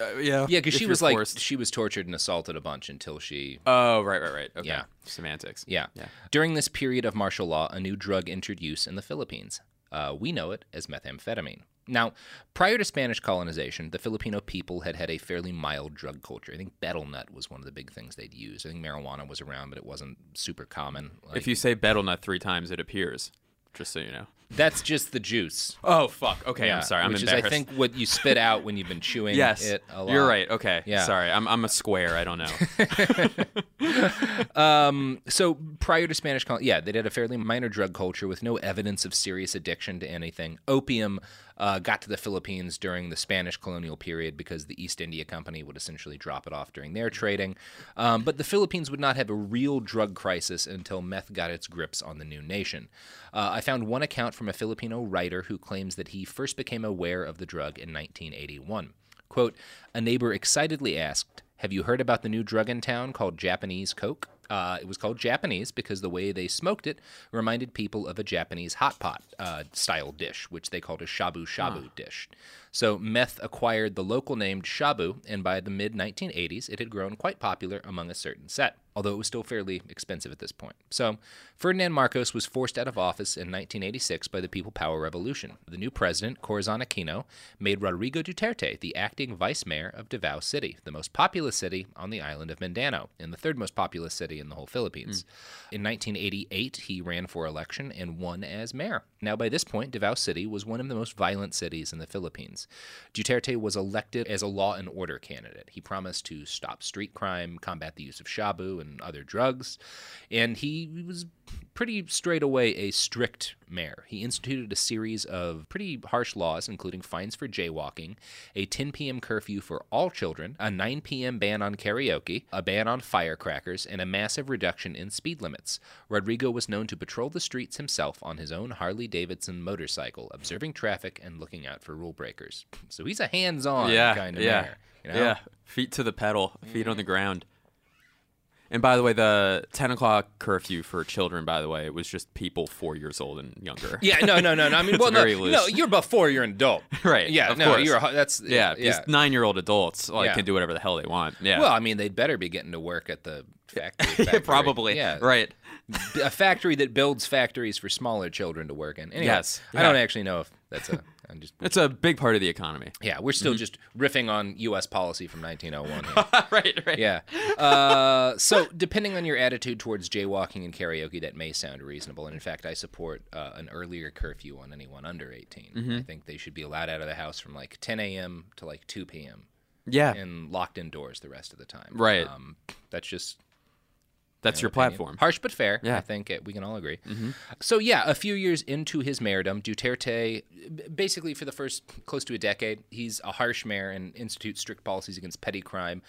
Uh, yeah. Yeah, because she was like forced. she was tortured and assaulted a bunch until she. Oh, right, right, right. Okay. Yeah. Semantics. Yeah. Yeah. During this period of martial law, a new drug entered use in the Philippines. Uh, we know it as methamphetamine. Now, prior to Spanish colonization, the Filipino people had had a fairly mild drug culture. I think betel nut was one of the big things they'd use. I think marijuana was around, but it wasn't super common. Like, if you say betel nut three times, it appears. Just so you know. that's just the juice. Oh fuck. Okay, Yeah, I'm sorry. I'm which embarrassed. is, I think, what you spit out when you've been chewing yes, it a lot. you're right. Okay. Yeah. Sorry, I'm I'm a square. I don't know. (laughs) um, so prior to Spanish colony, yeah, they had a fairly minor drug culture with no evidence of serious addiction to anything. Opium uh, got to the Philippines during the Spanish colonial period because the East India Company would essentially drop it off during their trading. Um, but the Philippines would not have a real drug crisis until meth got its grips on the new nation. Uh, I found one account from a Filipino writer who claims that he first became aware of the drug in 1981. Quote, a neighbor excitedly asked, Have you heard about the new drug in town called Japanese Coke? Uh, it was called Japanese because the way they smoked it reminded people of a Japanese hot pot uh, style dish, which they called a shabu shabu Huh. dish. So meth acquired the local name shabu, and by the mid 1980s, it had grown quite popular among a certain set, although it was still fairly expensive at this point. So Ferdinand Marcos was forced out of office in 1986 by the People Power Revolution. The new president, Corazon Aquino, made Rodrigo Duterte the acting vice mayor of Davao City, the most populous city on the island of Mindanao, and the third most populous city in the whole Philippines. Hmm. In 1988, he ran for election and won as mayor. Now, by this point, Davao City was one of the most violent cities in the Philippines. Duterte was elected as a law and order candidate. He promised to stop street crime, combat the use of shabu, and other drugs. And he was pretty straight away a strict mayor. He instituted a series of pretty harsh laws, including fines for jaywalking, a 10 p.m. curfew for all children, a 9 p.m. ban on karaoke, a ban on firecrackers, and a massive reduction in speed limits. Rodrigo was known to patrol the streets himself on his own Harley Davidson motorcycle, observing traffic and looking out for rule breakers. So he's a hands on yeah, kind of yeah, mayor. You know? Yeah, feet to the pedal, feet on the ground. And by the way, the 10 o'clock curfew for children, by the way, it was just people four years old and younger. (laughs) Yeah, no, no, no, no. I mean, (laughs) well, no, loose. no, you're before you're an adult, (laughs) right? Yeah, of no, course. you're a, that's yeah. These nine-year-old adults like Yeah. can do whatever the hell they want. Yeah. Well, I mean, they'd better be getting to work at the factory. factory. Probably. Yeah. Right. A factory that builds factories for smaller children to work in. Anyway, Yes. I don't actually know if that's a. I'm just. it's a big part of the economy. Yeah, we're still Mhm. just riffing on U.S. policy from 1901. Here. (laughs) right, right. Yeah. Uh, so, depending on your attitude towards jaywalking and karaoke, that may sound reasonable. And in fact, I support uh, an earlier curfew on anyone under 18. Mhm. I think they should be allowed out of the house from like 10 a.m. to like 2 p.m. Yeah. And locked indoors the rest of the time. Right. Um, that's just. That's your opinion. platform. Harsh but fair. Yeah. I think it, we can all agree. Mhm. So yeah, a few years into his mayordom, Duterte, basically for the first close to a decade, he's a harsh mayor and institutes strict policies against petty crime,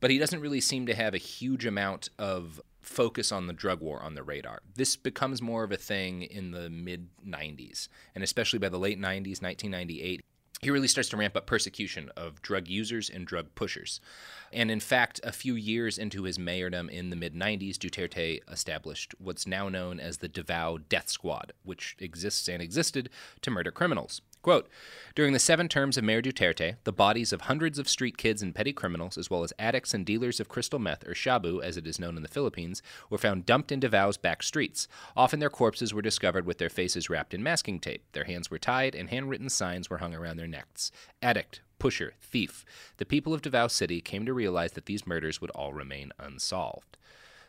but he doesn't really seem to have a huge amount of focus on the drug war on the radar. This becomes more of a thing in the mid 90s, and especially by the late 90s, 1998 he really starts to ramp up persecution of drug users and drug pushers. And in fact, a few years into his mayordom in the mid 90s, Duterte established what's now known as the Davao Death Squad, which exists and existed to murder criminals. Quote During the seven terms of Mayor Duterte, the bodies of hundreds of street kids and petty criminals, as well as addicts and dealers of crystal meth, or shabu as it is known in the Philippines, were found dumped in Davao's back streets. Often their corpses were discovered with their faces wrapped in masking tape. Their hands were tied, and handwritten signs were hung around their necks. Addict, pusher, thief. The people of Davao City came to realize that these murders would all remain unsolved.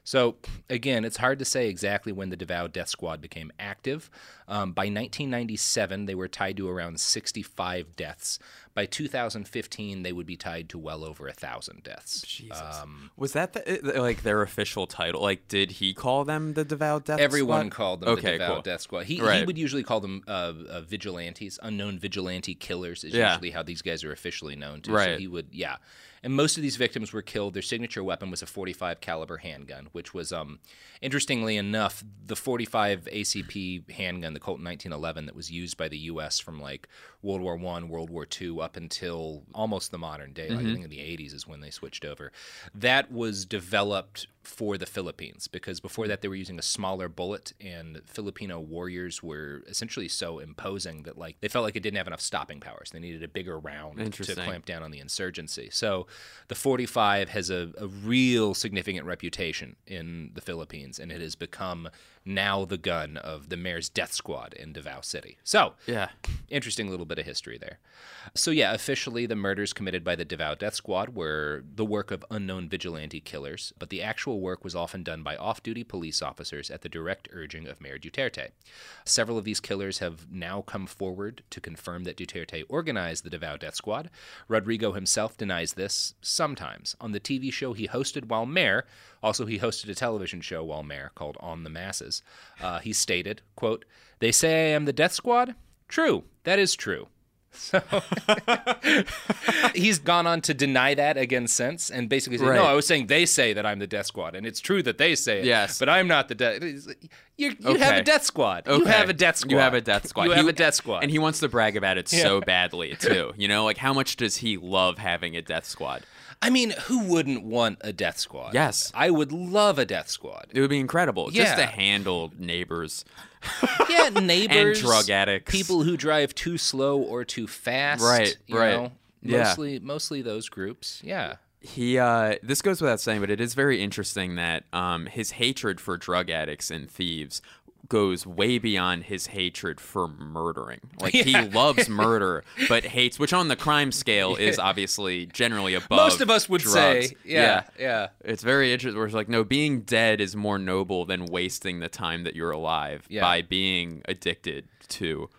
So, again, it's hard to say exactly when the Davao Death Squad became active. Um, by 1997, they were tied to around 65 deaths. By 2015, they would be tied to well over a thousand deaths. Jesus. Um, Was that the, like their official title? Like, did he call them the Davao Death Everyone Squad? called them okay, the Davao cool. Death Squad. He, he would usually call them uh, uh, vigilantes, unknown vigilante killers is Yeah. usually how these guys are officially known to. So he would, yeah. And most of these victims were killed. Their signature weapon was a 45 caliber handgun, which was, um, interestingly enough, the 45 ACP handgun, the Colt 1911, that was used by the U.S. from like World War One, World War Two, up until almost the modern day. Like, I Mhm. think in the 80s is when they switched over. That was developed for the Philippines because before that they were using a smaller bullet, and Filipino warriors were essentially so imposing that like they felt like it didn't have enough stopping powers. They needed a bigger round to clamp down on the insurgency. So the 45 has a, a real significant reputation in the Philippines, and it has become now the gun of the mayor's death squad in Davao City. So Yeah. interesting little bit of history there. So yeah, officially the murders committed by the Davao Death Squad were the work of unknown vigilante killers, but the actual work was often done by off-duty police officers at the direct urging of Mayor Duterte. Several of these killers have now come forward to confirm that Duterte organized the Davao Death Squad. Rodrigo himself denies this sometimes. On the TV show he hosted while mayor, also he hosted a television show while mayor called On the Masses. Uh, he stated, quote, "They say I am the Death Squad? True. That is true." So (laughs) he's gone on to deny that again since and basically say, Right. no, I was saying they say that I'm the death squad and it's true that they say it. Yes. But I'm not the death. You, you have a death squad. You have a death squad. You have a death squad. You He- have a death squad. And he wants to brag about it Yeah. so badly, too. You know, like how much does he love having a death squad? I mean, who wouldn't want a death squad? Yes. I would love a death squad. It would be incredible just to handle neighbors. (laughs) Yeah, neighbors, And drug addicts. people who drive too slow or too fast. Right, you right. know? Yeah. Mostly, mostly those groups. Yeah. He uh this goes without saying, but it is very interesting that um his hatred for drug addicts and thieves goes way beyond his hatred for murdering. (laughs) Like he loves murder but hates which on the crime scale is obviously generally above Most of us would drugs. say, yeah, yeah. It's very interesting where it's like no being dead is more noble than wasting the time that you're alive Yeah. by being addicted to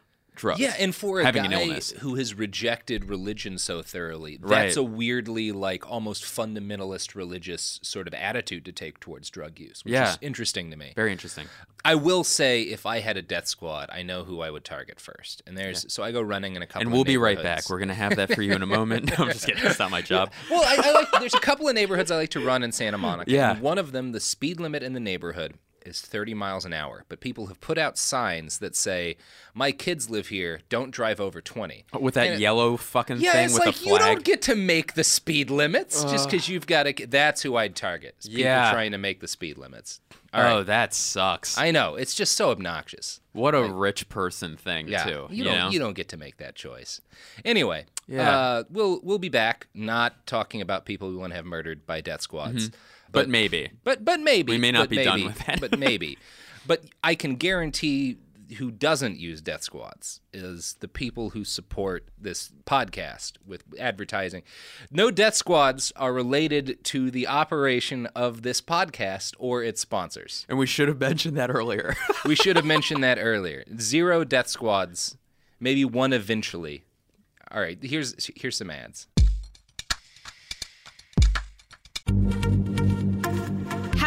drugs. Yeah, and for a having guy an illness. who has rejected religion so thoroughly, Right. that's a weirdly like almost fundamentalist religious sort of attitude to take towards drug use, which Yeah. is interesting to me. Very interesting. I will say, if I had a death squad, I know who I would target first. And there's so I go running in a couple. And we'll be right back. We're gonna have that for you in a moment. (laughs) No, I'm just kidding. It's not my job. (laughs) Well, I, I like. There's a couple of neighborhoods I like to run in Santa Monica. Yeah. One of them, the speed limit in the neighborhood is 30 miles an hour, but people have put out signs that say, "My kids live here. Don't drive over 20." With that yellow fucking yeah, thing it's with like a you don't get to make the speed limits just because you've got to. That's who I'd target. People Yeah. trying to make the speed limits. All oh, right. that sucks. I know. It's just so obnoxious. What a rich person thing Yeah, too. you don't know? you don't get to make that choice. Anyway, Yeah. uh, we'll we'll be back. Not talking about people we want to have murdered by death squads, Mhm. But maybe. But but maybe We may not be done with that. but maybe. (laughs) But I can guarantee who doesn't use death squads is the people who support this podcast with advertising. No death squads are related to the operation of this podcast or its sponsors. And we should have mentioned that earlier. (laughs) we should have mentioned that earlier. Zero death squads, maybe one eventually. All right, here's here's some ads.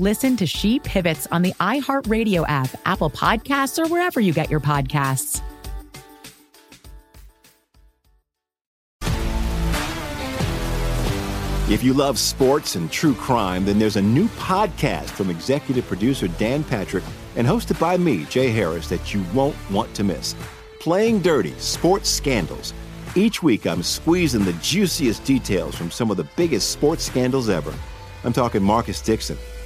Listen to She Pivots on the iHeartRadio app, Apple Podcasts, or wherever you get your podcasts. If you love sports and true crime, then there's a new podcast from executive producer Dan Patrick and hosted by me, Jay Harris, that you won't want to miss. Playing Dirty Sports Scandals. Each week, I'm squeezing the juiciest details from some of the biggest sports scandals ever. I'm talking Marcus Dixon,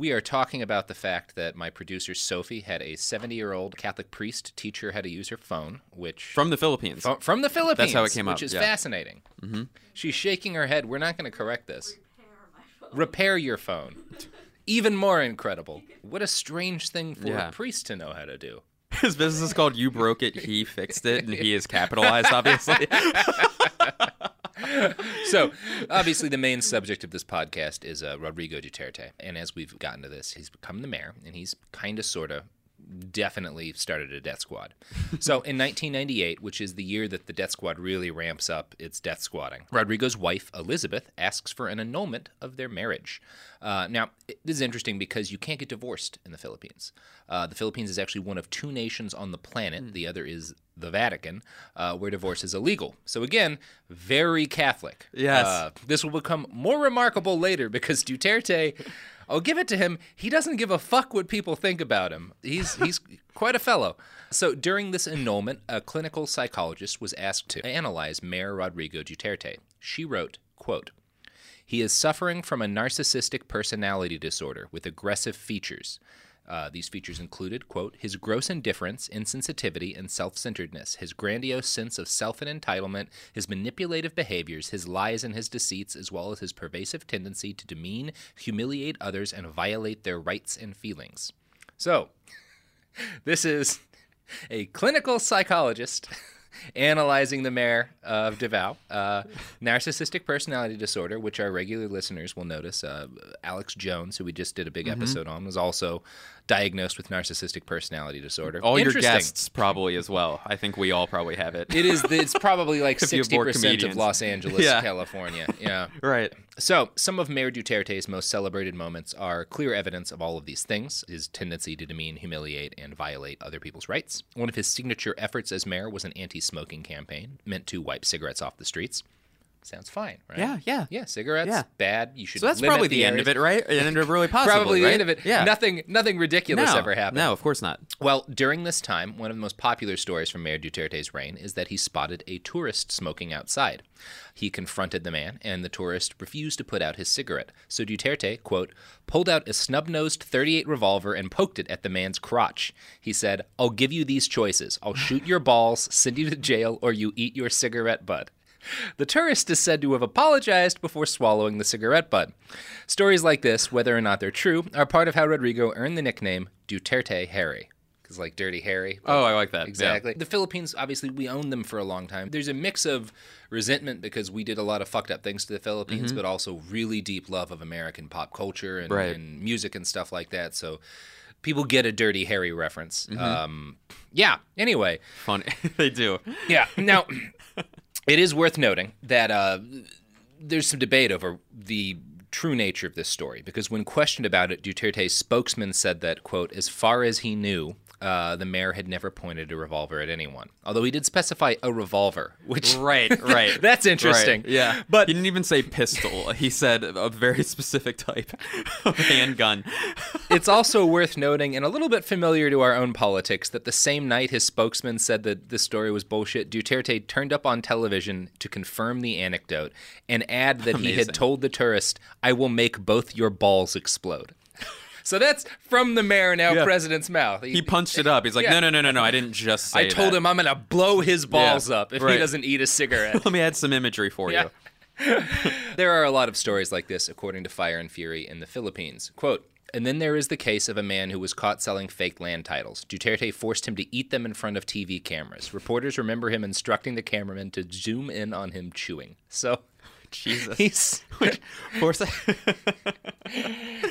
We are talking about the fact that my producer Sophie had a 70 year old Catholic priest teach her how to use her phone, which. From the Philippines. Fro- from the Philippines. That's how it came which up, is yeah. fascinating. Mhm. She's shaking her head. We're not going to correct this. Repair your phone. (laughs) Even more incredible. What a strange thing for Yeah. a priest to know how to do. (laughs) His business is called You Broke It, He Fixed It, and he is capitalized, obviously. (laughs) (laughs) so, obviously, the main subject of this podcast is uh, Rodrigo Duterte. And as we've gotten to this, he's become the mayor, and he's kind of, sort of definitely started a death squad. so in 1998, which is the year that the death squad really ramps up its death squatting, Rodrigo's wife, Elizabeth, asks for an annulment of their marriage. Uh, now, this is interesting because you can't get divorced in the Philippines. Uh, the Philippines is actually one of two nations on the planet, the other is the Vatican, uh, where divorce is illegal. So again, very Catholic. Yes. Uh, this will become more remarkable later because Duterte, I'll give it to him. He doesn't give a fuck what people think about him. He's he's (laughs) quite a fellow. So during this annulment, a clinical psychologist was asked to analyze Mayor Rodrigo Duterte. She wrote, "quote." He is suffering from a narcissistic personality disorder with aggressive features. Uh, these features included, quote, his gross indifference, insensitivity, and self centeredness, his grandiose sense of self and entitlement, his manipulative behaviors, his lies and his deceits, as well as his pervasive tendency to demean, humiliate others, and violate their rights and feelings. So, (laughs) this is a clinical psychologist (laughs) analyzing the mayor of Davao. Uh, narcissistic personality disorder, which our regular listeners will notice. Uh, Alex Jones, who we just did a big Mhm. episode on, was also diagnosed with narcissistic personality disorder. All your guests probably as well. I think we all probably have it. It is. It's probably (laughs) like sixty percent of. Los Angeles, Yeah. California. Yeah. (laughs) Right. So, some of Mayor Duterte's most celebrated moments are clear evidence of all of these things his tendency to demean, humiliate, and violate other people's rights. One of his signature efforts as mayor was an anti smoking campaign meant to wipe cigarettes off the streets. Sounds fine, right? Yeah, yeah. Yeah, cigarettes, Yeah. bad. You should So that's probably the, end areas. of it, right? The end of really (laughs) positive. Probably the right? end of it. Yeah. Nothing nothing ridiculous No, ever happened. No, of course not. Well, during this time, one of the most popular stories from Mayor Duterte's reign is that he spotted a tourist smoking outside. He confronted the man, and the tourist refused to put out his cigarette. So Duterte, quote, pulled out a snub nosed 38 revolver and poked it at the man's crotch. He said, I'll give you these choices. I'll shoot your balls, send you to jail, or you eat your cigarette butt. The tourist is said to have apologized before swallowing the cigarette butt. Stories like this, whether or not they're true, are part of how Rodrigo earned the nickname Duterte Harry. Because, like, Dirty Harry. Oh, I like that. Yeah. Exactly. The Philippines, obviously, we owned them for a long time. There's a mix of resentment because we did a lot of fucked up things to the Philippines, Mhm. but also really deep love of American pop culture and, Right. and music and stuff like that. So people get a Dirty Harry reference. Mhm. Um, yeah. Anyway. Funny. (laughs) they do. Yeah. Now, (laughs) it is worth noting that uh, there's some debate over the true nature of this story because when questioned about it, Duterte's spokesman said that, quote, as far as he knew, uh, the mayor had never pointed a revolver at anyone. Although he did specify a revolver, which Right, (laughs) right. that's interesting. Right, Yeah, but he didn't even say pistol. He said a very (laughs) specific type of handgun. it's also worth noting and a little bit familiar to our own politics that the same night his spokesman said that this story was bullshit, Duterte turned up on television to confirm the anecdote and add that he had told the tourist, I will make both your balls explode. So that's from the mayor, now Yeah. president's mouth. He punched it up. He's like, Yeah. no, no, no, no, no. I didn't just say I told that. him I'm going to blow his balls Yeah, up if right. he doesn't eat a cigarette. (laughs) Let me add some imagery for you. (laughs) there are a lot of stories like this, according to Fire and Fury in the Philippines. Quote, and then there is the case of a man who was caught selling fake land titles. Duterte forced him to eat them in front of TV cameras. Reporters remember him instructing the cameraman to zoom in on him chewing. So, Jesus. He's (laughs) (laughs) Force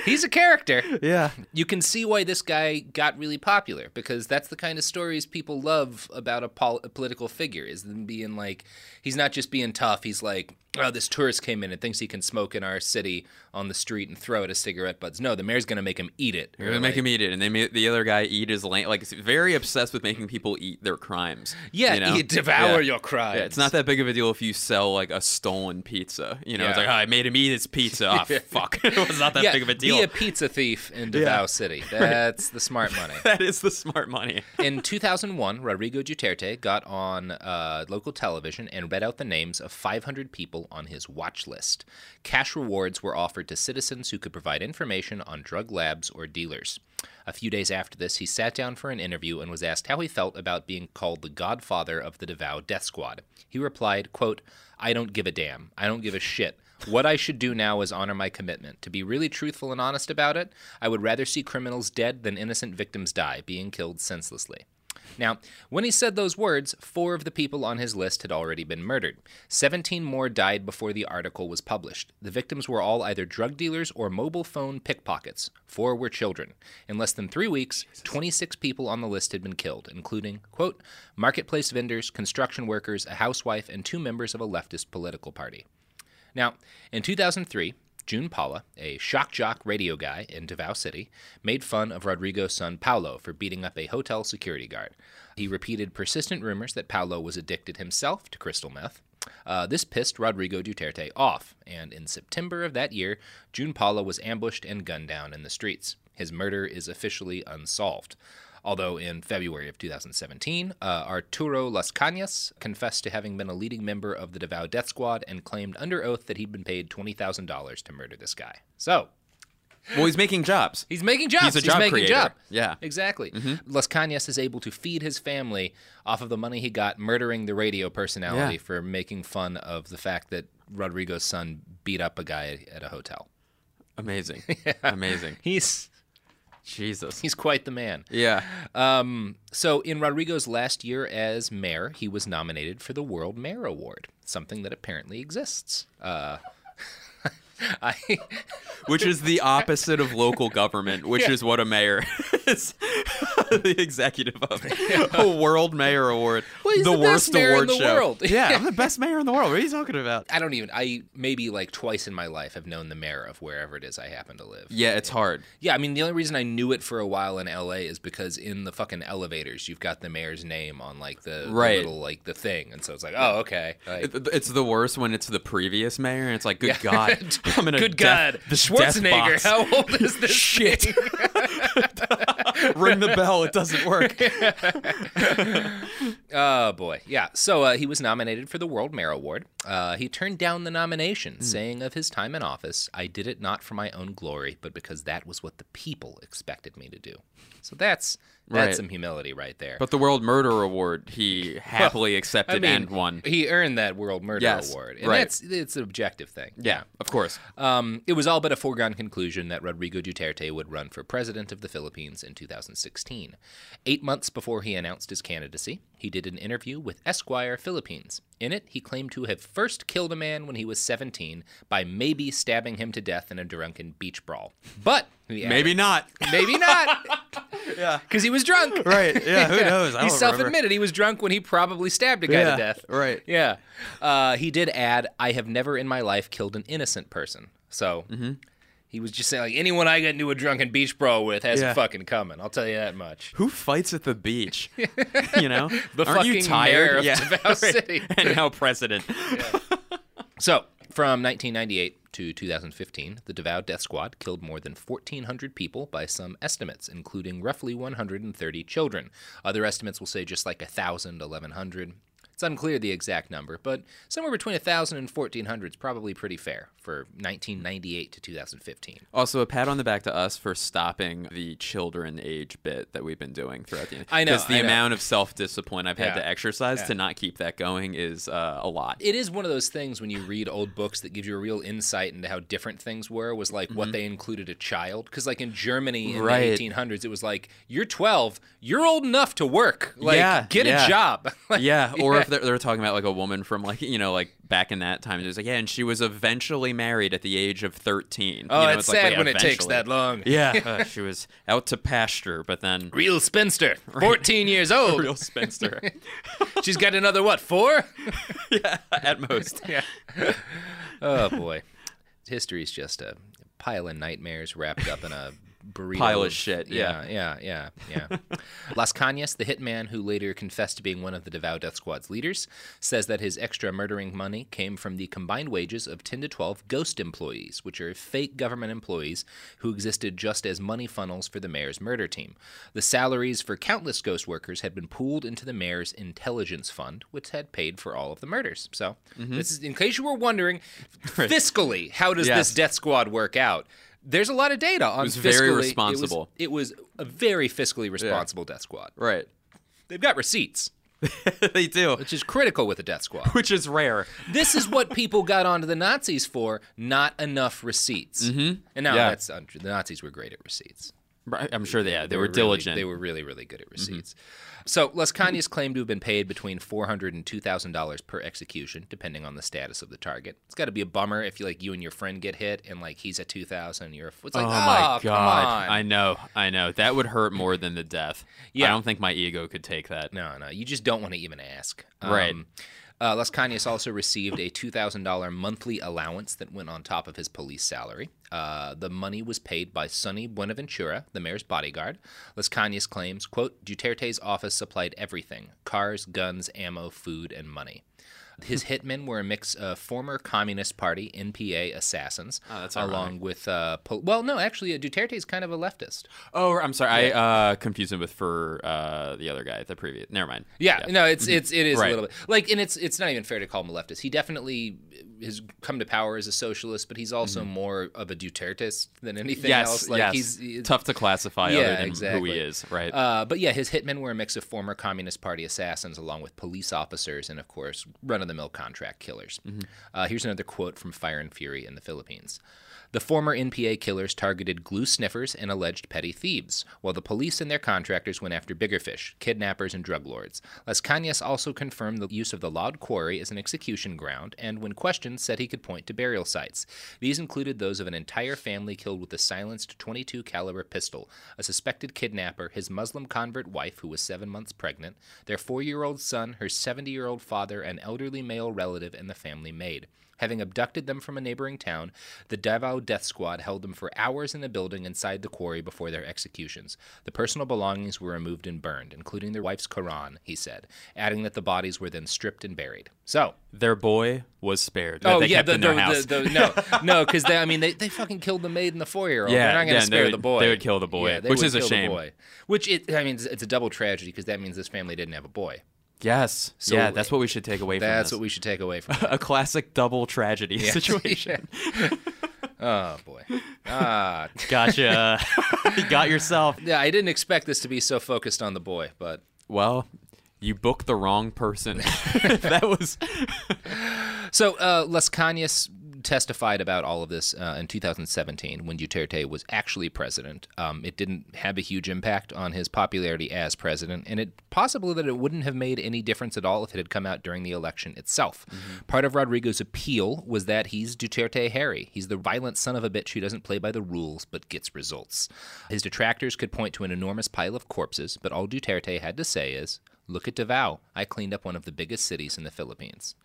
he's a character. Yeah. You can see why this guy got really popular because that's the kind of stories people love about a, pol- a political figure is them being like he's not just being tough, he's like oh this tourist came in and thinks he can smoke in our city on the street and throw it as cigarette butts. No, the mayor's going to make him eat it. You're gonna make him eat it, and they the other guy eat his land. Like, very obsessed with making people eat their crimes. Yeah, you know? eat- devour your crimes. Yeah, it's not that big of a deal if you sell like a stolen pizza. You know, it's like, oh, I made him eat his pizza. Oh, (laughs) fuck, (laughs) it was not that yeah, big of a deal. Be a pizza thief in Davao Yeah. City. (laughs) Right. That's the smart money. that is the smart money. In 2001, Rodrigo Duterte got on uh, local television and read out the names of 500 people on his watch list. Cash rewards were offered to citizens who could provide information on drug labs or dealers. A few days after this, he sat down for an interview and was asked how he felt about being called the godfather of the Davao Death Squad. He replied, quote, I don't give a damn. I don't give a shit. What I should do now is honor my commitment. To be really truthful and honest about it, I would rather see criminals dead than innocent victims die, being killed senselessly. Now, when he said those words, four of the people on his list had already been murdered. Seventeen more died before the article was published. The victims were all either drug dealers or mobile phone pickpockets. Four were children. In less than three weeks, 26 people on the list had been killed, including, quote, marketplace vendors, construction workers, a housewife, and two members of a leftist political party. Now, in 2003, Jun Pala, a shock jock radio guy in Davao City, made fun of Rodrigo's son Paulo for beating up a hotel security guard. He repeated persistent rumors that Paulo was addicted himself to crystal meth. Uh, this pissed Rodrigo Duterte off, and in September of that year, Jun Pala was ambushed and gunned down in the streets. His murder is officially unsolved. Although in February of 2017, uh, Arturo Lascañas confessed to having been a leading member of the Davao Death Squad and claimed under oath that he'd been paid $20,000 to murder this guy. So, Well, he's making jobs. He's making jobs. He's a job making creator. job. Yeah. Exactly. Mhm. Lascañas is able to feed his family off of the money he got murdering the radio personality Yeah. for making fun of the fact that Rodrigo's son beat up a guy at a hotel. Amazing. (laughs) Yeah. Amazing. He's Jesus. He's quite the man. Yeah. Um, so in Rodrigo's last year as mayor, he was nominated for the World Mayor Award, something that apparently exists. Uh, (laughs) I Which is the opposite of local government, which Yeah. is what a mayor (laughs) is. (laughs) the executive of a World Mayor Award. Well, the, the best worst mayor in award the show. world. Yeah, I'm the best mayor in the world. What are you talking about? I don't even. I maybe like twice in my life have known the mayor of wherever it is I happen to live. Yeah, it's hard. Yeah, I mean the only reason I knew it for a while in LA is because in the fucking elevators you've got the mayor's name on like the, the Right. little like the thing, and so it's like, oh okay. Like, It- It's the worst when it's the previous mayor, and it's like, good Yeah. God, I'm in a Good death- God, this death Schwarzenegger, how old is this (laughs) Shit. (laughs) Ring the bell. It doesn't work. (laughs) oh boy, yeah. So uh, he was nominated for the World Mayor Award. Uh, he turned down the nomination, Hmm. saying of his time in office, "I did it not for my own glory, but because that was what the people expected me to do." So that's that's Right. some humility right there. But the World Murder Award, he (laughs) happily accepted I mean, and won. He earned that World Murder Yes, Award, and right. that's it's an objective thing. Yeah, of course. Um, it was all but a foregone conclusion that Rodrigo Duterte would run for president of the Philippines in 2016. Eight months before he announced his candidacy, he did an interview with Esquire Philippines. In it, he claimed to have first killed a man when he was 17 by maybe stabbing him to death in a drunken beach brawl. But added- Maybe not. Maybe not. (laughs) yeah. Because he was drunk. Right. Yeah, who (laughs) knows? I he self admitted he was drunk when he probably stabbed a guy Yeah, to death. right. Yeah. Uh, he did add, I have never in my life killed an innocent person. So Mm-hmm. He was just saying, like, anyone I get into a drunken beach brawl with has Yeah. fucking coming. I'll tell you that much. Who fights at the beach? (laughs) you know, The aren't you fucking mayor tired? of yeah, (laughs) Davao City. (laughs) and now president. So, from 1998 to 2015, the Davao Death Squad killed more than 1,400 people by some estimates, including roughly 130 children. Other estimates will say just like 1,000, 1,100. It's unclear the exact number, but somewhere between 1,000 and 1,400 is probably pretty fair for 1998 to 2015. Also, a pat on the back to us for stopping the children age bit that we've been doing throughout the. I know, Because the I know. amount of self discipline I've had Yeah. to exercise Yeah. to not keep that going is uh, a lot. It is one of those things when you read old books that gives you a real insight into how different things were. Was like what Mhm. they included a child because, like in Germany in Right. the 1800s, it was like you're 12, you're old enough to work. Like yeah, get a job. (laughs) Like, yeah, or they're, they're talking about like a woman from like you know like back in that time, it was like yeah, and she was eventually married at the age of thirteen. Oh, you know, it's like, sad yeah, when it takes that long. Yeah, (laughs) uh, she was out to pasture, but then real spinster, (laughs) 14 years old. real spinster. (laughs) She's got another what four? yeah, at most. yeah. Oh boy, history's just a pile of nightmares wrapped up in a burrito Pile of shit, yeah. yeah, yeah, yeah. yeah. (laughs) Lascañas, the hitman who later confessed to being one of the Davao Death Squad's leaders, says that his extra murdering money came from the combined wages of 10 to 12 ghost employees, which are fake government employees who existed just as money funnels for the mayor's murder team. The salaries for countless ghost workers had been pooled into the mayor's intelligence fund, which had paid for all of the murders. So, Mhm. this is in case you were wondering, (laughs) fiscally, how does Yes. this death squad work out? There's a lot of data on it was very responsible. It was, it was a very fiscally responsible death squad. Right. They've got receipts, (laughs) they do, which is critical with a death squad. (laughs) which is rare. this is what people got onto the Nazis for: not enough receipts. Mhm. And now Yeah. that's untrue. The Nazis were great at receipts. I'm sure they- yeah, they were really- diligent. they were really, really good at receipts. So Lascañas claimed to have been paid between four hundred and two thousand dollars per execution, depending on the status of the target. It's got to be a bummer if you like you and your friend get hit and like he's at two thousand, you're it's like oh oh, my god! I know, I know. That would hurt more than the death. Yeah. I don't think my ego could take that. No, no, you just don't want to even ask. Right. Um, uh, Lascañas also received a $2,000 monthly allowance that went on top of his police salary. Uh, the money was paid by Sonny Buenaventura, the mayor's bodyguard. Lascañas claims, quote, Duterte's office supplied everything cars, guns, ammo, food, and money. His hitmen were a mix of former Communist Party (NPA) assassins, Oh, that's along with uh, pol- well, no, actually, uh, Duterte is kind of a leftist. Oh, I'm sorry. Yeah. I uh, confused him with for uh, the other guy, the previous. Never mind. Yeah, no, it's it's it is Right. a little bit like, and it's it's not even fair to call him a leftist. He definitely has come to power as a socialist, but he's also more of a Duterteist than anything Mm-hmm. Yes, else. Like yes. he's he- Tough to classify yeah, other than who he is, right. Uh, but yeah, his hitmen were a mix of former Communist Party assassins, along with police officers, and of course, run-of-the-mill contract killers. Mm-hmm. Uh, here's another quote from Fire and Fury in the Philippines. The former NPA killers targeted glue sniffers and alleged petty thieves, while the police and their contractors went after bigger fish, kidnappers, and drug lords. Lascañas also confirmed the use of the Laud Quarry as an execution ground, and when questioned, said he could point to burial sites. These included those of an entire family killed with a silenced 22 caliber pistol, a suspected kidnapper, his Muslim convert wife who was seven months pregnant, their four-year-old son, her 70-year-old father, an elderly male relative, and the family maid. Having abducted them from a neighboring town, the Davao Death Squad held them for hours in the building inside the quarry before their executions. The personal belongings were removed and burned, including their wife's Quran, he said, adding that the bodies were then stripped and buried. So, Their boy was spared. oh they yeah, kept the, the- house. the- no, no, because they, I mean, they, they fucking killed the maid and the four-year-old. Yeah, They're not going to yeah, spare would- the boy. they would kill the boy, Yeah, which is a shame. boy. Which it, I mean, it's, it's a double tragedy because that means this family didn't have a boy. Yes. So- yeah, that's what we should take away from That's what we should take away from (laughs) a classic double tragedy Yeah. (laughs) situation. Oh boy. Ah, (laughs) Gotcha. you got yourself. Yeah, I didn't expect this to be so focused on the boy, but Well, you booked the wrong person. that was so uh, Lascañas testified about all of this uh, in 2017 when Duterte was actually president. Um, it didn't have a huge impact on his popularity as president, and it possibly that it wouldn't have made any difference at all if it had come out during the election itself. Part of Rodrigo's appeal was that he's Duterte Harry. He's the violent son of a bitch who doesn't play by the rules but gets results. His detractors could point to an enormous pile of corpses, but all Duterte had to say is, "Look at Davao. I cleaned up one of the biggest cities in the Philippines."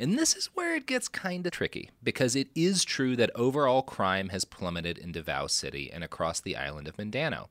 And this is where it gets kind of tricky because it is true that overall crime has plummeted in Davao City and across the island of Mindanao.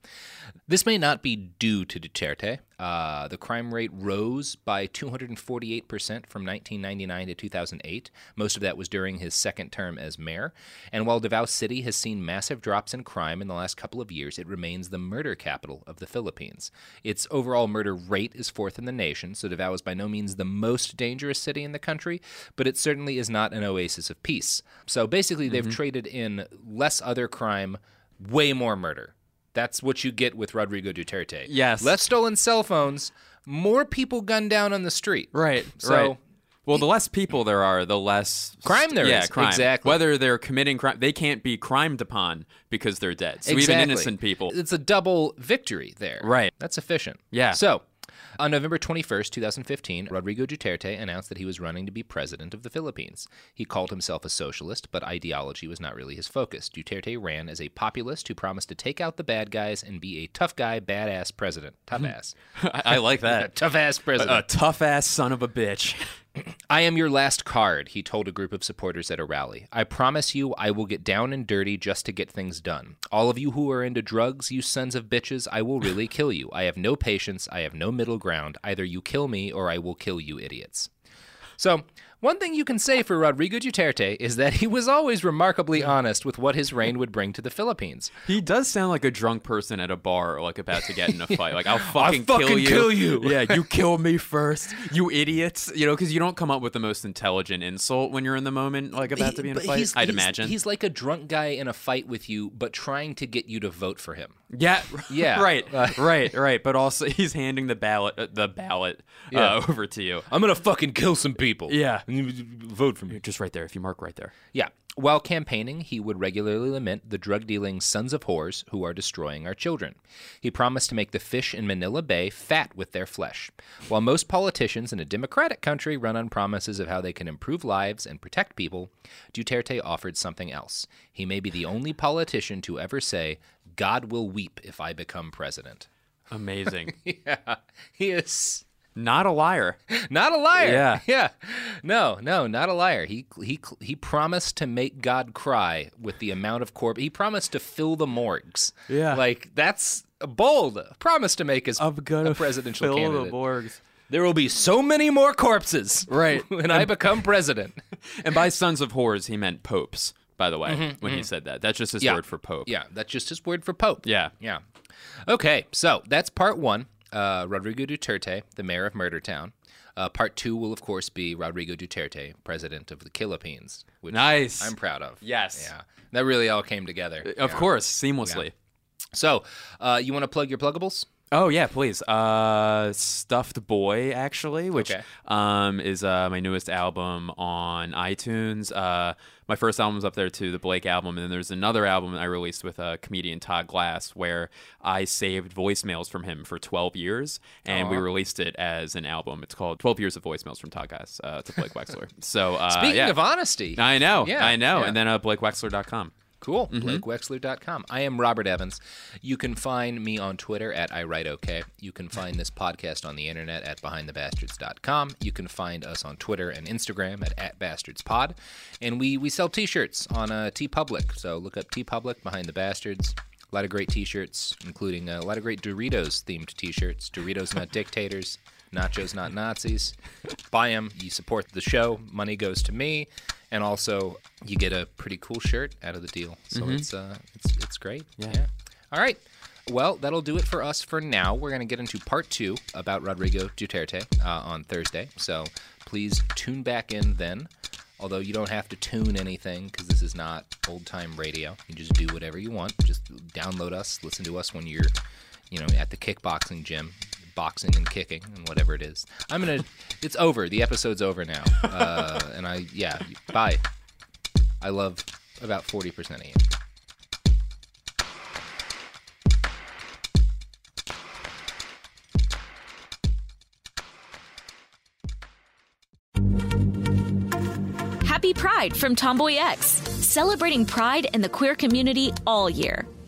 This may not be due to Duterte. Uh, the crime rate rose by 248% from 1999 to 2008. Most of that was during his second term as mayor. And while Davao City has seen massive drops in crime in the last couple of years, it remains the murder capital of the Philippines. Its overall murder rate is fourth in the nation, so Davao is by no means the most dangerous city in the country, but it certainly is not an oasis of peace. So basically, they've traded in less other crime, way more murder. That's what you get with Rodrigo Duterte. Yes. Less stolen cell phones, more people gunned down on the street. right. So right. Well, the less people there are, the less Crime there yeah, is, crime. exactly. Whether they're committing crime, they can't be crimed upon because they're dead. So even innocent people, It's a double victory there. Right. That's efficient. Yeah. So, on November 21st, 2015, Rodrigo Duterte announced that he was running to be president of the Philippines. He called himself a socialist, but ideology was not really his focus. Duterte ran as a populist who promised to take out the bad guys and be a tough guy, badass president. Tough (laughs) ass. I, I like that. (laughs) tough ass president. A, a tough ass son of a bitch. (laughs) I am your last card, he told a group of supporters at a rally. I promise you I will get down and dirty just to get things done. All of you who are into drugs, you sons of bitches, I will really (laughs) kill you. I have no patience. I have no middle ground. Either you kill me or I will kill you idiots. So, one thing you can say for Rodrigo Duterte is that he was always remarkably honest with what his reign would bring to the Philippines. He does sound like a drunk person at a bar, like about to get in a (laughs) fight. Like I'll fucking, fucking kill, you. kill you. Yeah, (laughs) you kill me first, you idiots. You know, because you don't come up with the most intelligent insult when you're in the moment, like about to be in a fight. I'd he's- imagine. He's like a drunk guy in a fight with you, but trying to get you to vote for him. Yeah, (laughs) Yeah. right, (laughs) right, right. But also, (laughs) he's handing the ballot, uh, the ballot, Yeah. uh, over to you. I'm gonna fucking kill some people. Yeah, And you vote for me. Just right there. If you mark right there. Yeah. While campaigning, he would regularly lament the drug dealing sons of whores who are destroying our children. He promised to make the fish in Manila Bay fat with their flesh. While most politicians in a democratic country run on promises of how they can improve lives and protect people, Duterte offered something else. He may be the only politician to ever say, God will weep if I become president. Amazing. (laughs) yeah, he is not a liar. Not a liar. Yeah. (laughs) Yeah. No, no, not a liar. He he he promised to make God cry with the amount of corp. He promised to fill the morgues. Yeah. Like that's a bold promise to make as I'm gonna a presidential candidate. fill the morgues. There will be so many more corpses. Right. (laughs) when I become president. And by sons of whores, he meant popes, by the way, Mhm, when he mhm. said that. That's just his Yeah. word for pope. Yeah, that's just his word for pope. Yeah. Yeah. Okay, so that's part one. Uh, Rodrigo Duterte, the mayor of Murdertown. Uh, part two will, of course, be Rodrigo Duterte, president of the Philippines. Which Nice. I'm proud of. Yes. Yeah. That really all came together. Of Yeah. course, seamlessly. Yeah. So, uh, you want to plug your pluggables? Oh yeah, please. Uh, Stuffed Boy, actually, which Okay. um, is uh, my newest album on iTunes. Uh, my first album's up there too, the Blake album, and then there's another album I released with uh, comedian Todd Glass, where I saved voicemails from him for 12 years, and we released it as an album. It's called 12 Years of Voicemails from Todd Glass uh, to Blake Wexler. (laughs) So uh, Speaking yeah. of honesty, I know, Yeah, I know, yeah. and then uh, BlakeWexler.com. Cool. Mhm. BlakeWexler.com. I am Robert Evans. You can find me on Twitter at I Write OK. You can find this podcast on the internet at BehindTheBastards.com. You can find us on Twitter and Instagram at, at BastardsPod. And we, we sell t shirts on uh, TeePublic. So look up TeePublic Behind the Bastards. A lot of great t shirts, including a lot of great Doritos themed t shirts. Doritos Not Dictators. Nachos Not Nazis. Buy them. You support the show. Money goes to me. And also, you get a pretty cool shirt out of the deal. So Mhm. it's uh, it's it's great. Yeah. All right. Well, that'll do it for us for now. We're going to get into part two about Rodrigo Duterte uh, on Thursday. So please tune back in then. Although you don't have to tune anything because this is not old time radio. You just do whatever you want. Just download us, listen to us when you're, you know, at the kickboxing gym, boxing and kicking and whatever it is. I'm gonna. (laughs) It's over. The episode's over now. Uh, and I, yeah, bye. I love about forty percent of you. Happy Pride from TomboyX, celebrating pride and the queer community all year.